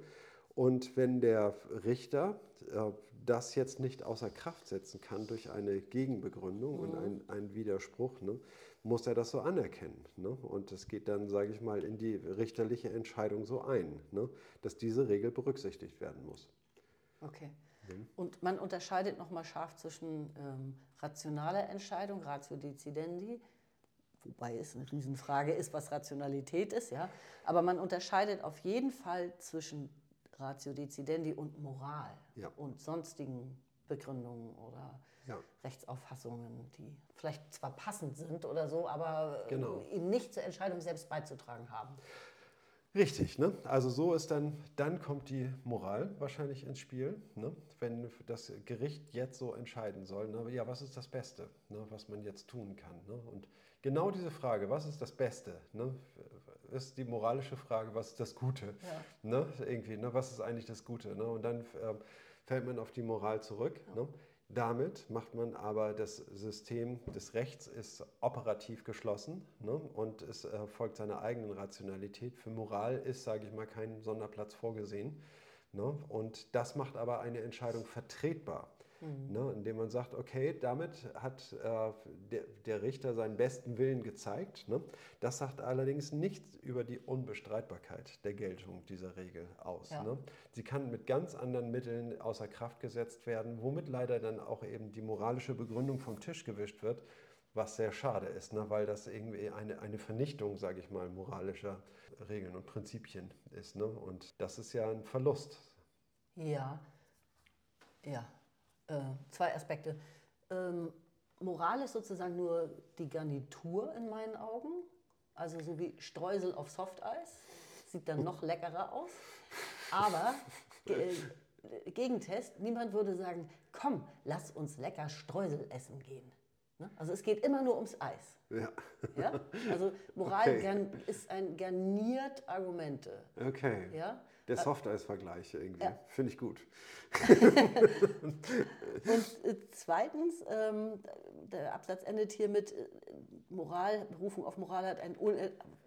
Und wenn der Richter äh, das jetzt nicht außer Kraft setzen kann durch eine Gegenbegründung mhm. und einen Widerspruch, ne, muss er das so anerkennen. Ne? Und es geht dann, sage ich mal, in die richterliche Entscheidung so ein, ne? dass diese Regel berücksichtigt werden muss. Okay. Mhm. Und man unterscheidet nochmal scharf zwischen ähm, rationaler Entscheidung, Ratio decidendi, wobei es eine Riesenfrage ist, was Rationalität ist, ja. Aber man unterscheidet auf jeden Fall zwischen Ratio decidendi und Moral ja. und sonstigen Begründungen oder ja. Rechtsauffassungen, die vielleicht zwar passend sind oder so, aber genau. ihnen nicht zur Entscheidung selbst beizutragen haben. Richtig, ne? also so ist dann, dann kommt die Moral wahrscheinlich ins Spiel, ne? wenn das Gericht jetzt so entscheiden soll, ne? ja, was ist das Beste, ne? was man jetzt tun kann. Ne? Und genau diese Frage, was ist das Beste, ne? ist die moralische Frage, was ist das Gute, ja. ne? irgendwie, ne? was ist eigentlich das Gute. Ne? Und dann äh, fällt man auf die Moral zurück. Ja. Ne? Damit macht man aber das System des Rechts ist operativ geschlossen ne? und es äh, folgt seiner eigenen Rationalität. Für Moral ist, sage ich mal, kein Sonderplatz vorgesehen. Ne? Und das macht aber eine Entscheidung vertretbar. Mhm. Ne, indem man sagt, okay, damit hat äh, der, der, Richter seinen besten Willen gezeigt. Ne? Das sagt allerdings nichts über die Unbestreitbarkeit der Geltung dieser Regel aus. Ja. Ne? Sie kann mit ganz anderen Mitteln außer Kraft gesetzt werden, womit leider dann auch eben die moralische Begründung vom Tisch gewischt wird, was sehr schade ist, ne? weil das irgendwie eine, eine Vernichtung, sage ich mal, moralischer Regeln und Prinzipien ist. Ne? Und das ist ja ein Verlust. Ja, ja äh, zwei Aspekte. Ähm, Moral ist sozusagen nur die Garnitur in meinen Augen. Also so wie Streusel auf Softeis. Sieht dann noch leckerer aus. Aber äh, Gegentest, niemand würde sagen, komm, lass uns lecker Streusel essen gehen. Ne? Also es geht immer nur ums Eis. Ja. ja? Also Moral [LAUGHS] okay. ist ein garniert Argumente. Okay. Ja? Der Softeis-Vergleich irgendwie. Ja. Finde ich gut. [LAUGHS] und äh, zweitens, ähm, der Absatz endet hier mit äh, Moral, Berufung auf Moral hat einen un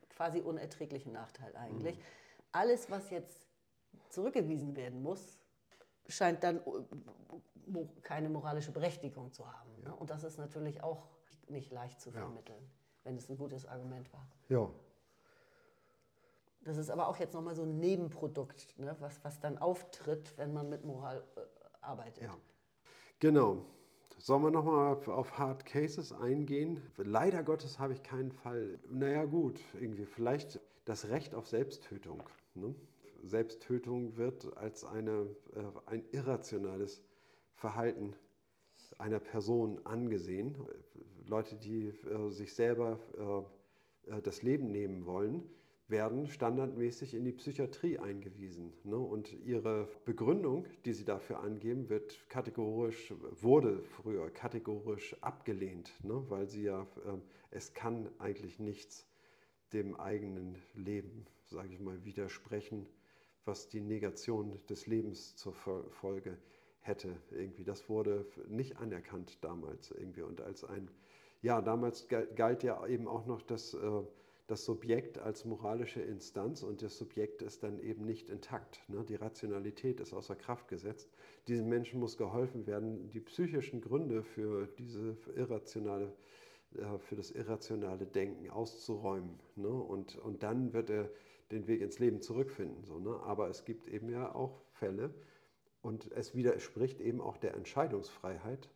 quasi unerträglichen Nachteil eigentlich. Mhm. Alles, was jetzt zurückgewiesen werden muss, scheint dann äh, keine moralische Berechtigung zu haben. Ja. Und das ist natürlich auch nicht leicht zu vermitteln, ja. wenn es ein gutes Argument war. Ja. Das ist aber auch jetzt nochmal so ein Nebenprodukt, ne, was, was dann auftritt, wenn man mit Moral äh, arbeitet. Ja. Genau. Sollen wir nochmal auf Hard Cases eingehen? Leider Gottes habe ich keinen Fall. Naja, gut, irgendwie vielleicht das Recht auf Selbsttötung. Ne? Selbsttötung wird als eine, äh, ein irrationales Verhalten einer Person angesehen. Leute, die äh, sich selber äh, äh, das Leben nehmen wollen, werden standardmäßig in die Psychiatrie eingewiesen. Ne? Und ihre Begründung, die sie dafür angeben, wird kategorisch, wurde früher kategorisch abgelehnt, ne? weil sie ja, äh, es kann eigentlich nichts dem eigenen Leben, sage ich mal, widersprechen, was die Negation des Lebens zur Folge hätte. Irgendwie. Das wurde nicht anerkannt damals irgendwie. Und als ein, ja, damals galt ja eben auch noch das, äh, das Subjekt als moralische Instanz und das Subjekt ist dann eben nicht intakt. Ne? Die Rationalität ist außer Kraft gesetzt. Diesen Menschen muss geholfen werden, die psychischen Gründe für diese irrationale äh, für das irrationale Denken auszuräumen. Ne? Und, und dann wird er den Weg ins Leben zurückfinden. So, ne? Aber es gibt eben ja auch Fälle, und es widerspricht eben auch der Entscheidungsfreiheit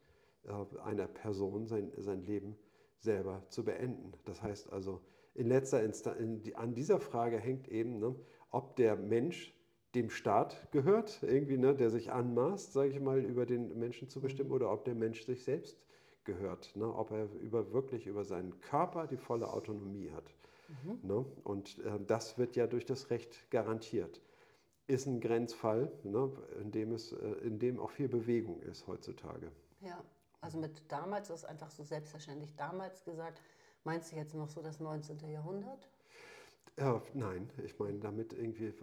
äh, einer Person, sein, sein Leben selber zu beenden. Das heißt also, in letzter Instanz, in an dieser Frage hängt eben, ne, ob der Mensch dem Staat gehört, irgendwie, ne, der sich anmaßt, sage ich mal, über den Menschen zu bestimmen, oder ob der Mensch sich selbst gehört, ne, ob er über, wirklich über seinen Körper die volle Autonomie hat. Mhm. Ne? Und äh, das wird ja durch das Recht garantiert ist ein Grenzfall, ne, in, dem es, äh, in dem auch viel Bewegung ist heutzutage. Ja, also mit damals ist einfach so selbstverständlich damals gesagt. Meinst du jetzt noch so das 19. Jahrhundert? Äh, nein, ich meine damit irgendwie äh,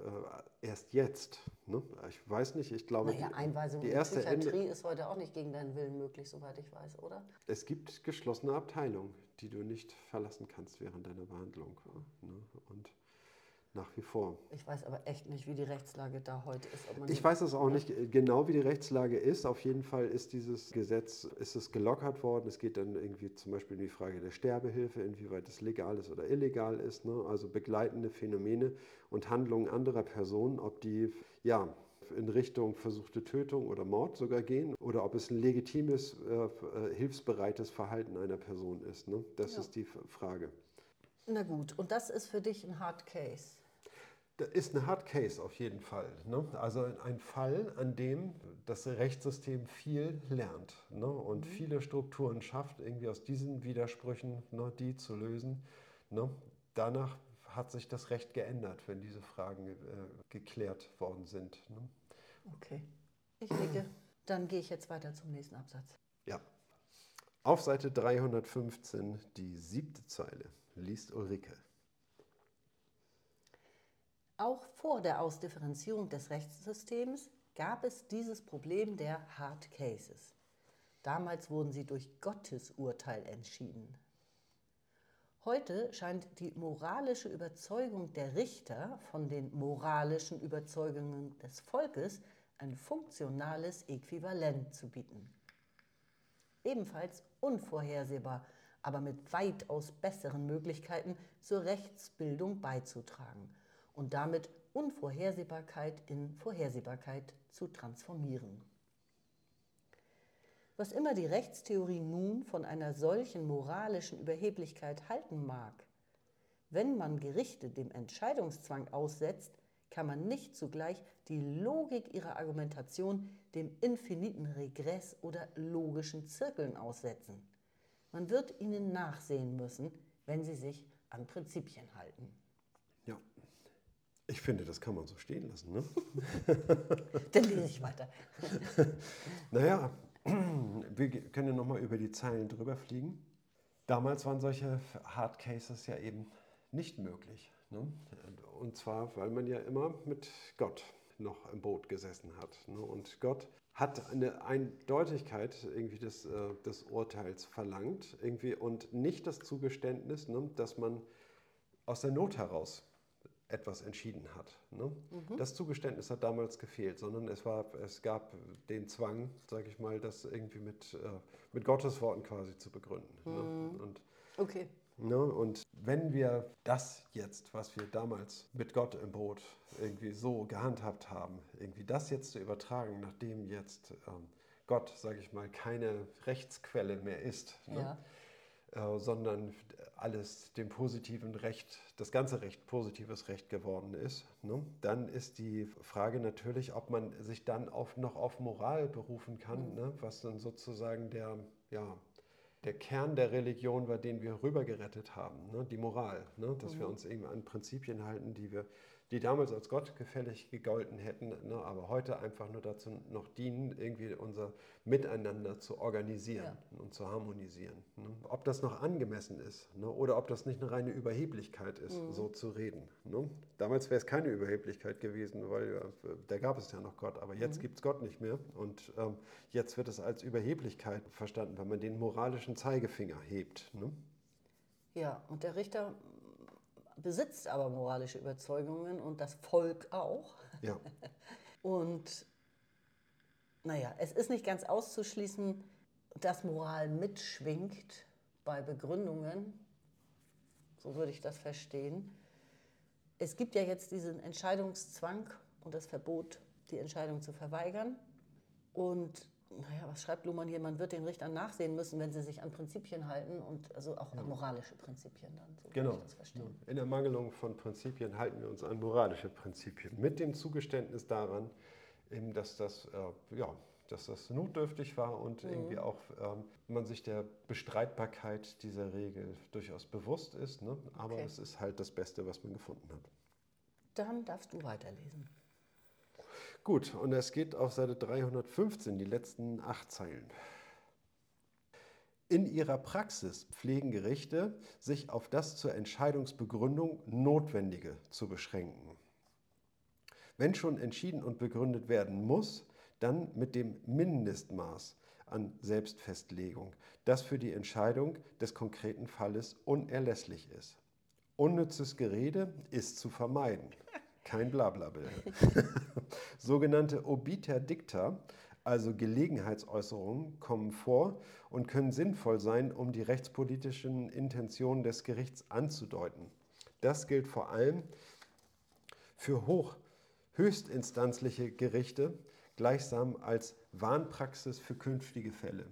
erst jetzt. Ne? Ich weiß nicht, ich glaube. Naja, Einweisung die in erste Psychiatrie Ende ist heute auch nicht gegen deinen Willen möglich, soweit ich weiß, oder? Es gibt geschlossene Abteilungen, die du nicht verlassen kannst während deiner Behandlung. Ne? Und nach wie vor. Ich weiß aber echt nicht, wie die Rechtslage da heute ist. ich weiß es auch nicht genau, wie die Rechtslage ist. Auf jeden Fall ist dieses Gesetz, ist es gelockert worden. Es geht dann irgendwie zum Beispiel in die Frage der Sterbehilfe, inwieweit es legal ist oder illegal ist. Ne? Also begleitende Phänomene und Handlungen anderer Personen, ob die ja in Richtung versuchte Tötung oder Mord sogar gehen oder ob es ein legitimes, äh, äh hilfsbereites Verhalten einer Person ist. Ne? Das ja. ist die Frage. Na gut, und das ist für dich ein Hard Case? Das ist ein Hard Case auf jeden Fall. Ne? Also ein Fall, an dem das Rechtssystem viel lernt ne? und mhm. viele Strukturen schafft, irgendwie aus diesen Widersprüchen ne, die zu lösen. Ne? Danach hat sich das Recht geändert, wenn diese Fragen äh, geklärt worden sind. Ne? Okay, ich nicke. Dann gehe ich jetzt weiter zum nächsten Absatz. Ja. Auf Seite 315, die siebte Zeile, liest Ulrike. Auch vor der Ausdifferenzierung des Rechtssystems gab es dieses Problem der Hard Cases. Damals wurden sie durch Gottes Urteil entschieden. Heute scheint die moralische Überzeugung der Richter von den moralischen Überzeugungen des Volkes ein funktionales Äquivalent zu bieten. Ebenfalls unvorhersehbar, aber mit weitaus besseren Möglichkeiten zur Rechtsbildung beizutragen – und damit Unvorhersehbarkeit in Vorhersehbarkeit zu transformieren. Was immer die Rechtstheorie nun von einer solchen moralischen Überheblichkeit halten mag, wenn man Gerichte dem Entscheidungszwang aussetzt, kann man nicht zugleich die Logik ihrer Argumentation dem infiniten Regress oder logischen Zirkeln aussetzen. Man wird ihnen nachsehen müssen, wenn sie sich an Prinzipien halten. Ich finde, das kann man so stehen lassen. Ne? [LAUGHS] Dann lese ich weiter. [LAUGHS] naja, [CLEARS THROAT] wir können ja nochmal über die Zeilen drüber fliegen. Damals waren solche Hard Cases ja eben nicht möglich. Ne? Und zwar, weil man ja immer mit Gott noch im Boot gesessen hat. Ne? Und Gott hat eine Eindeutigkeit irgendwie des, äh, des Urteils verlangt irgendwie und nicht das Zugeständnis, ne? dass man aus der Not heraus etwas entschieden hat. Ne? Mhm. Das Zugeständnis hat damals gefehlt, sondern es, war, es gab den Zwang, sage ich mal, das irgendwie mit, äh, mit Gottes Worten quasi zu begründen. Ne? Mhm. Ne? Und, okay. Ne? Und wenn wir das jetzt, was wir damals mit Gott im Boot irgendwie so gehandhabt haben, irgendwie das jetzt zu übertragen, nachdem jetzt ähm, Gott, sage ich mal, keine Rechtsquelle mehr ist, ne? ja. äh, sondern alles dem positiven Recht, das ganze Recht positives Recht geworden ist, ne? dann ist die Frage natürlich, ob man sich dann auf, noch auf Moral berufen kann, mhm. ne? was dann sozusagen der, ja, der Kern der Religion war, den wir rübergerettet haben, ne? die Moral, ne? dass mhm. wir uns irgendwie an Prinzipien halten, die wir die damals als Gott gefällig gegolten hätten, ne, aber heute einfach nur dazu noch dienen, irgendwie unser Miteinander zu organisieren ja. und zu harmonisieren. Ne. Ob das noch angemessen ist ne, oder ob das nicht eine reine Überheblichkeit ist, mhm. so zu reden. Ne. Damals wäre es keine Überheblichkeit gewesen, weil äh, da gab es ja noch Gott, aber jetzt mhm. gibt es Gott nicht mehr und ähm, jetzt wird es als Überheblichkeit verstanden, wenn man den moralischen Zeigefinger hebt. Ne. Ja, und der Richter besitzt aber moralische Überzeugungen und das Volk auch. Ja. [LAUGHS] und naja, es ist nicht ganz auszuschließen, dass Moral mitschwingt bei Begründungen. So würde ich das verstehen. Es gibt ja jetzt diesen Entscheidungszwang und das Verbot, die Entscheidung zu verweigern. Und naja, was schreibt Luhmann hier? Man wird den Richtern nachsehen müssen, wenn sie sich an Prinzipien halten und also auch an moralische Prinzipien dann. So genau. In der Mangelung von Prinzipien halten wir uns an moralische Prinzipien. Mit dem Zugeständnis daran, dass das, äh, ja, dass das notdürftig war und mhm. irgendwie auch ähm, man sich der Bestreitbarkeit dieser Regel durchaus bewusst ist. Ne? Aber okay. es ist halt das Beste, was man gefunden hat. Dann darfst du weiterlesen. Gut, und es geht auf Seite 315, die letzten acht Zeilen. In ihrer Praxis pflegen Gerichte, sich auf das zur Entscheidungsbegründung Notwendige zu beschränken. Wenn schon entschieden und begründet werden muss, dann mit dem Mindestmaß an Selbstfestlegung, das für die Entscheidung des konkreten Falles unerlässlich ist. Unnützes Gerede ist zu vermeiden. Kein Blablabla. [LAUGHS] Sogenannte Obiter Dicta, also Gelegenheitsäußerungen, kommen vor und können sinnvoll sein, um die rechtspolitischen Intentionen des Gerichts anzudeuten. Das gilt vor allem für hoch, höchstinstanzliche Gerichte, gleichsam als Warnpraxis für künftige Fälle.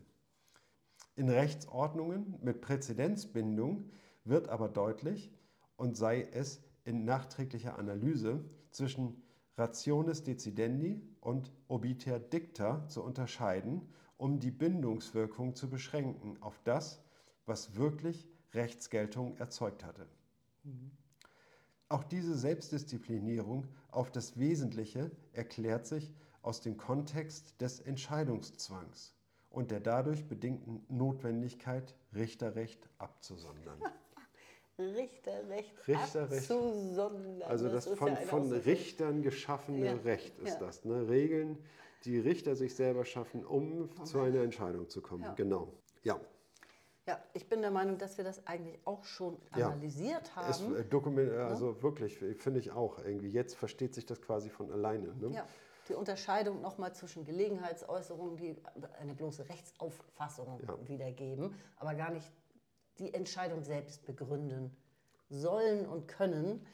In Rechtsordnungen mit Präzedenzbindung wird aber deutlich, und sei es in nachträglicher Analyse zwischen Rationis decidendi und Obiter dicta zu unterscheiden, um die Bindungswirkung zu beschränken auf das, was wirklich Rechtsgeltung erzeugt hatte. Mhm. Auch diese Selbstdisziplinierung auf das Wesentliche erklärt sich aus dem Kontext des Entscheidungszwangs und der dadurch bedingten Notwendigkeit, Richterrecht abzusondern. [LAUGHS] Richterrecht, Richterrecht abzusondern. Also das, das von, ja von Richtern geschaffene ja. Recht ist ja. das. Ne? Regeln, die Richter sich selber schaffen, um okay. zu einer Entscheidung zu kommen. Genau. Ja. Ja, ich bin der Meinung, dass wir das eigentlich auch schon analysiert haben. Ist, äh, Dokument, also ne? wirklich, finde ich auch. Irgendwie jetzt versteht sich das quasi von alleine. Ne? Ja die Unterscheidung nochmal zwischen Gelegenheitsäußerungen, die eine bloße Rechtsauffassung ja. wiedergeben, aber gar nicht die Entscheidung selbst begründen sollen und können.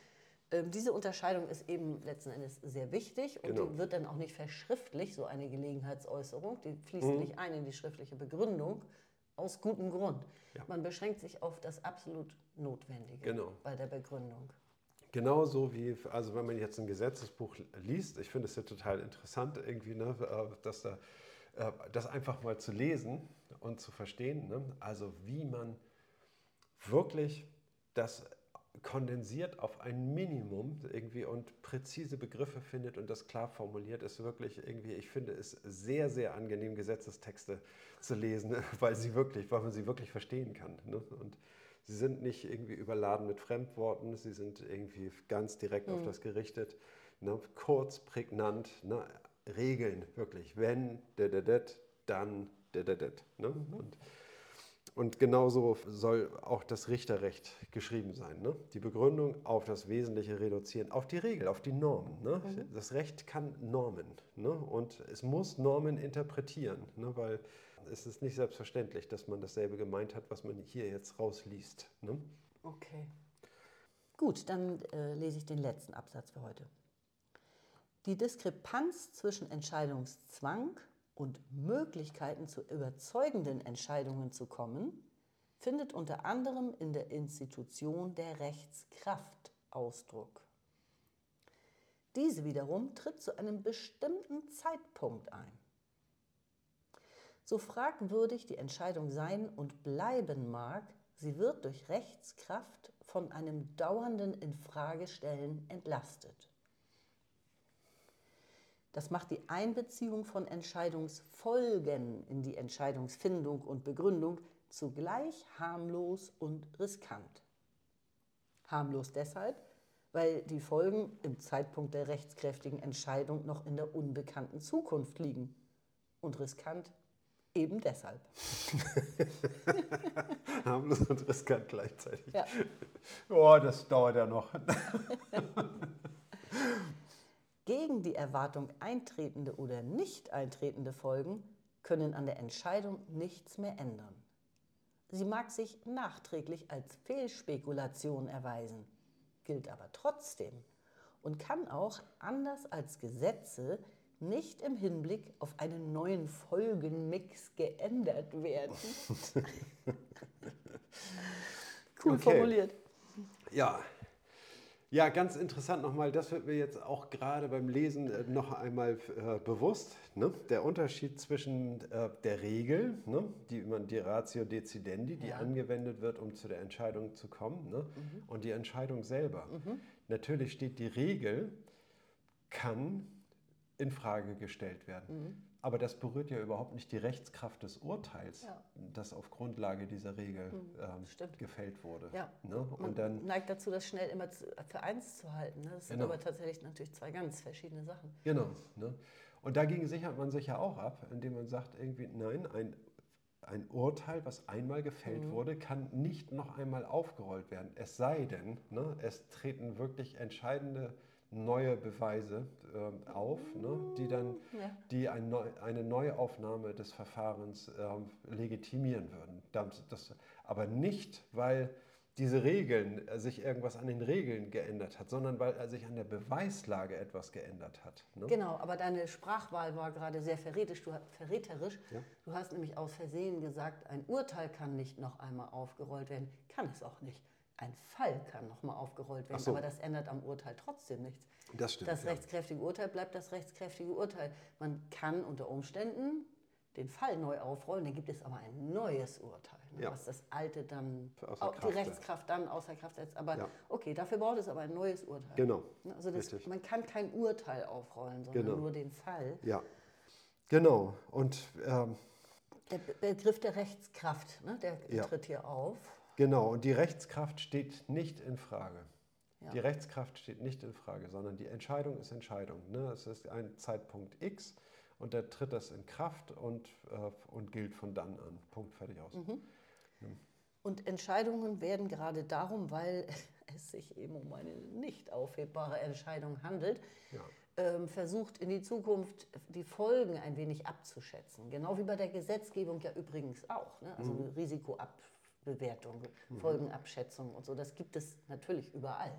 Ähm, diese Unterscheidung ist eben letzten Endes sehr wichtig und genau. die wird dann auch nicht verschriftlich, so eine Gelegenheitsäußerung, die fließt mhm. nicht ein in die schriftliche Begründung, aus gutem Grund. Ja. Man beschränkt sich auf das absolut Notwendige genau. bei der Begründung. Genauso wie, also wenn man jetzt ein Gesetzesbuch liest, ich finde es ja total interessant irgendwie, ne, äh, dass da, äh, das einfach mal zu lesen und zu verstehen, ne, also wie man wirklich das kondensiert auf ein Minimum irgendwie und präzise Begriffe findet und das klar formuliert, ist wirklich irgendwie, ich finde es sehr, sehr angenehm, Gesetzestexte zu lesen, [LAUGHS] weil sie wirklich, weil man sie wirklich verstehen kann. Ne? Und sie sind nicht irgendwie überladen mit Fremdworten, sie sind irgendwie ganz direkt mhm. auf das gerichtet, ne? kurz, prägnant, ne? Regeln wirklich. Wenn, dann, ne? Mhm. Und und genauso soll auch das Richterrecht geschrieben sein. Ne? Die Begründung auf das Wesentliche reduzieren, auf die Regel, auf die Normen. Ne? Mhm. Das Recht kann Normen ne? und es muss Normen interpretieren, ne? weil es ist nicht selbstverständlich, dass man dasselbe gemeint hat, was man hier jetzt rausliest. Ne? Okay. Gut, dann äh, lese ich den letzten Absatz für heute. Die Diskrepanz zwischen Entscheidungszwang und Möglichkeiten zu überzeugenden Entscheidungen zu kommen, findet unter anderem in der Institution der Rechtskraft Ausdruck. Diese wiederum tritt zu einem bestimmten Zeitpunkt ein. So fragwürdig die Entscheidung sein und bleiben mag, sie wird durch Rechtskraft von einem dauernden Infragestellen entlastet. Das macht die Einbeziehung von Entscheidungsfolgen in die Entscheidungsfindung und Begründung zugleich harmlos und riskant. Harmlos deshalb, weil die Folgen im Zeitpunkt der rechtskräftigen Entscheidung noch in der unbekannten Zukunft liegen. Und riskant eben deshalb. [LAUGHS] Harmlos und riskant gleichzeitig. Ja. Oh, das dauert ja noch. [LAUGHS] Gegen die Erwartung eintretende oder nicht eintretende Folgen können an der Entscheidung nichts mehr ändern. Sie mag sich nachträglich als Fehlspekulation erweisen, gilt aber trotzdem und kann auch, anders als Gesetze, nicht im Hinblick auf einen neuen Folgenmix geändert werden. [LAUGHS] cool Okay. formuliert. Ja. Ja, ganz interessant nochmal, das wird mir jetzt auch gerade beim Lesen äh, noch einmal äh, bewusst. Ne? Der Unterschied zwischen äh, der Regel, ne? die, man, die Ratio Decidendi, die Ja. angewendet wird, um zu der Entscheidung zu kommen, ne? und die Entscheidung selber. Natürlich steht die Regel, kann in Frage gestellt werden. Aber das berührt ja überhaupt nicht die Rechtskraft des Urteils, Ja. das auf Grundlage dieser Regel ähm, stimmt. gefällt wurde. Ja. Ne? Und dann neigt dazu, das schnell immer zu, für eins zu halten. Ne? Das sind Genau. aber tatsächlich natürlich zwei ganz verschiedene Sachen. Genau. Ne? Und dagegen sichert man sich ja auch ab, indem man sagt, irgendwie, nein, ein, ein Urteil, was einmal gefällt wurde, kann nicht noch einmal aufgerollt werden. Es sei denn, ne, es treten wirklich entscheidende neue Beweise ähm, auf, ne, die dann Ja. die ein neu, eine Neuaufnahme des Verfahrens ähm, legitimieren würden. Das, das, aber nicht, weil diese Regeln, äh, sich irgendwas an den Regeln geändert hat, sondern weil äh, sich an der Beweislage etwas geändert hat. Ne? Genau, aber deine Sprachwahl war gerade sehr verräterisch. Du, verräterisch. Ja. du hast nämlich aus Versehen gesagt, ein Urteil kann nicht noch einmal aufgerollt werden. Kann es auch nicht. Ein Fall kann noch mal aufgerollt werden, so. aber das ändert am Urteil trotzdem nichts. Das stimmt. Das ja. rechtskräftige Urteil bleibt das rechtskräftige Urteil. Man kann unter Umständen den Fall neu aufrollen, dann gibt es aber ein neues Urteil, ne, Ja. was das alte dann, Außer au- Kraft die setzt. Rechtskraft dann außer Kraft setzt. Aber Ja. okay, dafür braucht es aber ein neues Urteil. Genau. Ne, Also das, man kann kein Urteil aufrollen, sondern Genau. nur den Fall. Ja, genau. Und ähm, Der Be- Begriff der Rechtskraft, ne, der Ja. tritt hier auf. Genau, und die Rechtskraft steht nicht in Frage. Ja. Die Rechtskraft steht nicht in Frage, sondern die Entscheidung ist Entscheidung. Ne? Es ist ein Zeitpunkt X und da tritt das in Kraft und, äh, und gilt von dann an. Punkt, fertig aus. Mhm. Und Entscheidungen werden gerade darum, weil [LAUGHS] es sich eben um eine nicht aufhebbare Entscheidung handelt, Ja. ähm, versucht in die Zukunft die Folgen ein wenig abzuschätzen. Genau wie bei der Gesetzgebung ja übrigens auch. Ne? Also eine Risikoabbewertung, Folgenabschätzung und so. Das gibt es natürlich überall.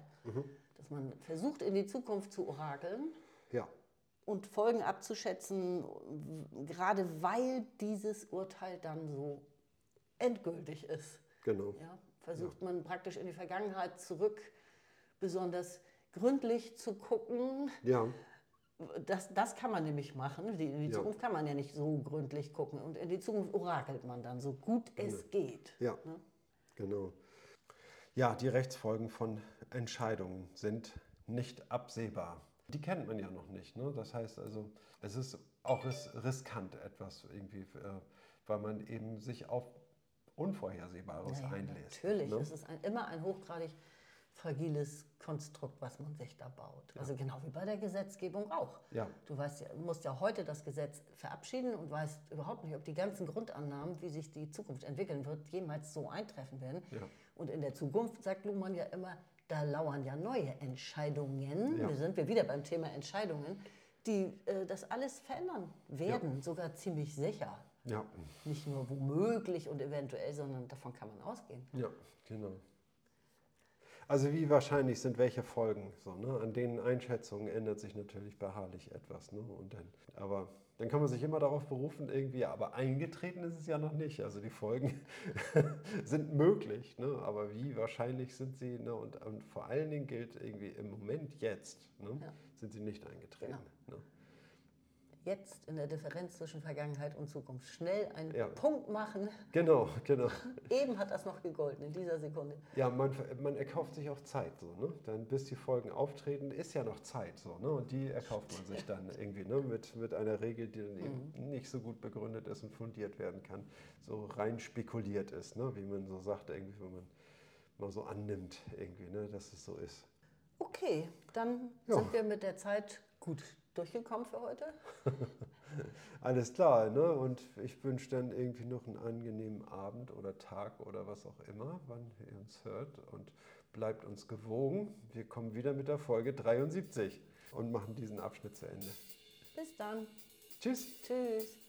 Dass man versucht in die Zukunft zu orakeln ja, und Folgen abzuschätzen, gerade weil dieses Urteil dann so endgültig ist. genau. Ja, versucht man praktisch in die Vergangenheit zurück besonders gründlich zu gucken. Ja, Das, das kann man nämlich machen. Die, in die Ja. Zukunft kann man ja nicht so gründlich gucken. Und in die Zukunft orakelt man dann, so gut es geht. ja, Ne? genau. Ja, die Rechtsfolgen von Entscheidungen sind nicht absehbar. Die kennt man ja noch nicht. Ne? Das heißt also, es ist auch ris riskant etwas irgendwie, äh, weil man eben sich auf Unvorhersehbares Ja, ja, einlässt. Natürlich, Ne? es ist ein, immer ein hochgradig fragiles Konstrukt, was man sich da baut. Also genau wie bei der Gesetzgebung auch. Ja. Du weißt ja, musst ja heute das Gesetz verabschieden und weißt überhaupt nicht, ob die ganzen Grundannahmen, wie sich die Zukunft entwickeln wird, jemals so eintreffen werden. Ja. Und in der Zukunft, sagt Luhmann ja immer, da lauern ja neue Entscheidungen. Ja. Wir sind wir wieder beim Thema Entscheidungen, die äh, das alles verändern werden, sogar ziemlich sicher. Ja, Nicht nur womöglich und eventuell, sondern davon kann man ausgehen. ja, genau. Also wie wahrscheinlich sind welche Folgen? So, ne? An den Einschätzungen ändert sich natürlich beharrlich etwas. Ne? Und dann, aber dann kann man sich immer darauf berufen, irgendwie, aber eingetreten ist es ja noch nicht. Also die Folgen [LAUGHS] sind möglich, ne? aber wie wahrscheinlich sind sie? Ne? Und, und vor allen Dingen gilt irgendwie im Moment jetzt, ne? ja. sind sie nicht eingetreten. Genau. Ne? Jetzt in der Differenz zwischen Vergangenheit und Zukunft schnell einen ja. Punkt machen. Genau, genau. [LAUGHS] Eben hat das noch gegolten in dieser Sekunde. Ja, man, man erkauft sich auch Zeit so, ne? Dann bis die Folgen auftreten, ist ja noch Zeit so, ne? Und die erkauft man sich dann irgendwie, ne? Mit, mit einer Regel, die dann eben mhm. nicht so gut begründet ist und fundiert werden kann, so rein spekuliert ist, ne? Wie man so sagt, irgendwie, wenn man mal so annimmt, irgendwie, ne? Dass es so ist. Okay, dann ja. sind wir mit der Zeit gut durchgekommen für heute? [LAUGHS] Alles klar, ne? Und ich wünsche dann irgendwie noch einen angenehmen Abend oder Tag oder was auch immer, wann ihr uns hört. Und bleibt uns gewogen. Wir kommen wieder mit der Folge 73 und machen diesen Abschnitt zu Ende. Bis dann. Tschüss. Tschüss.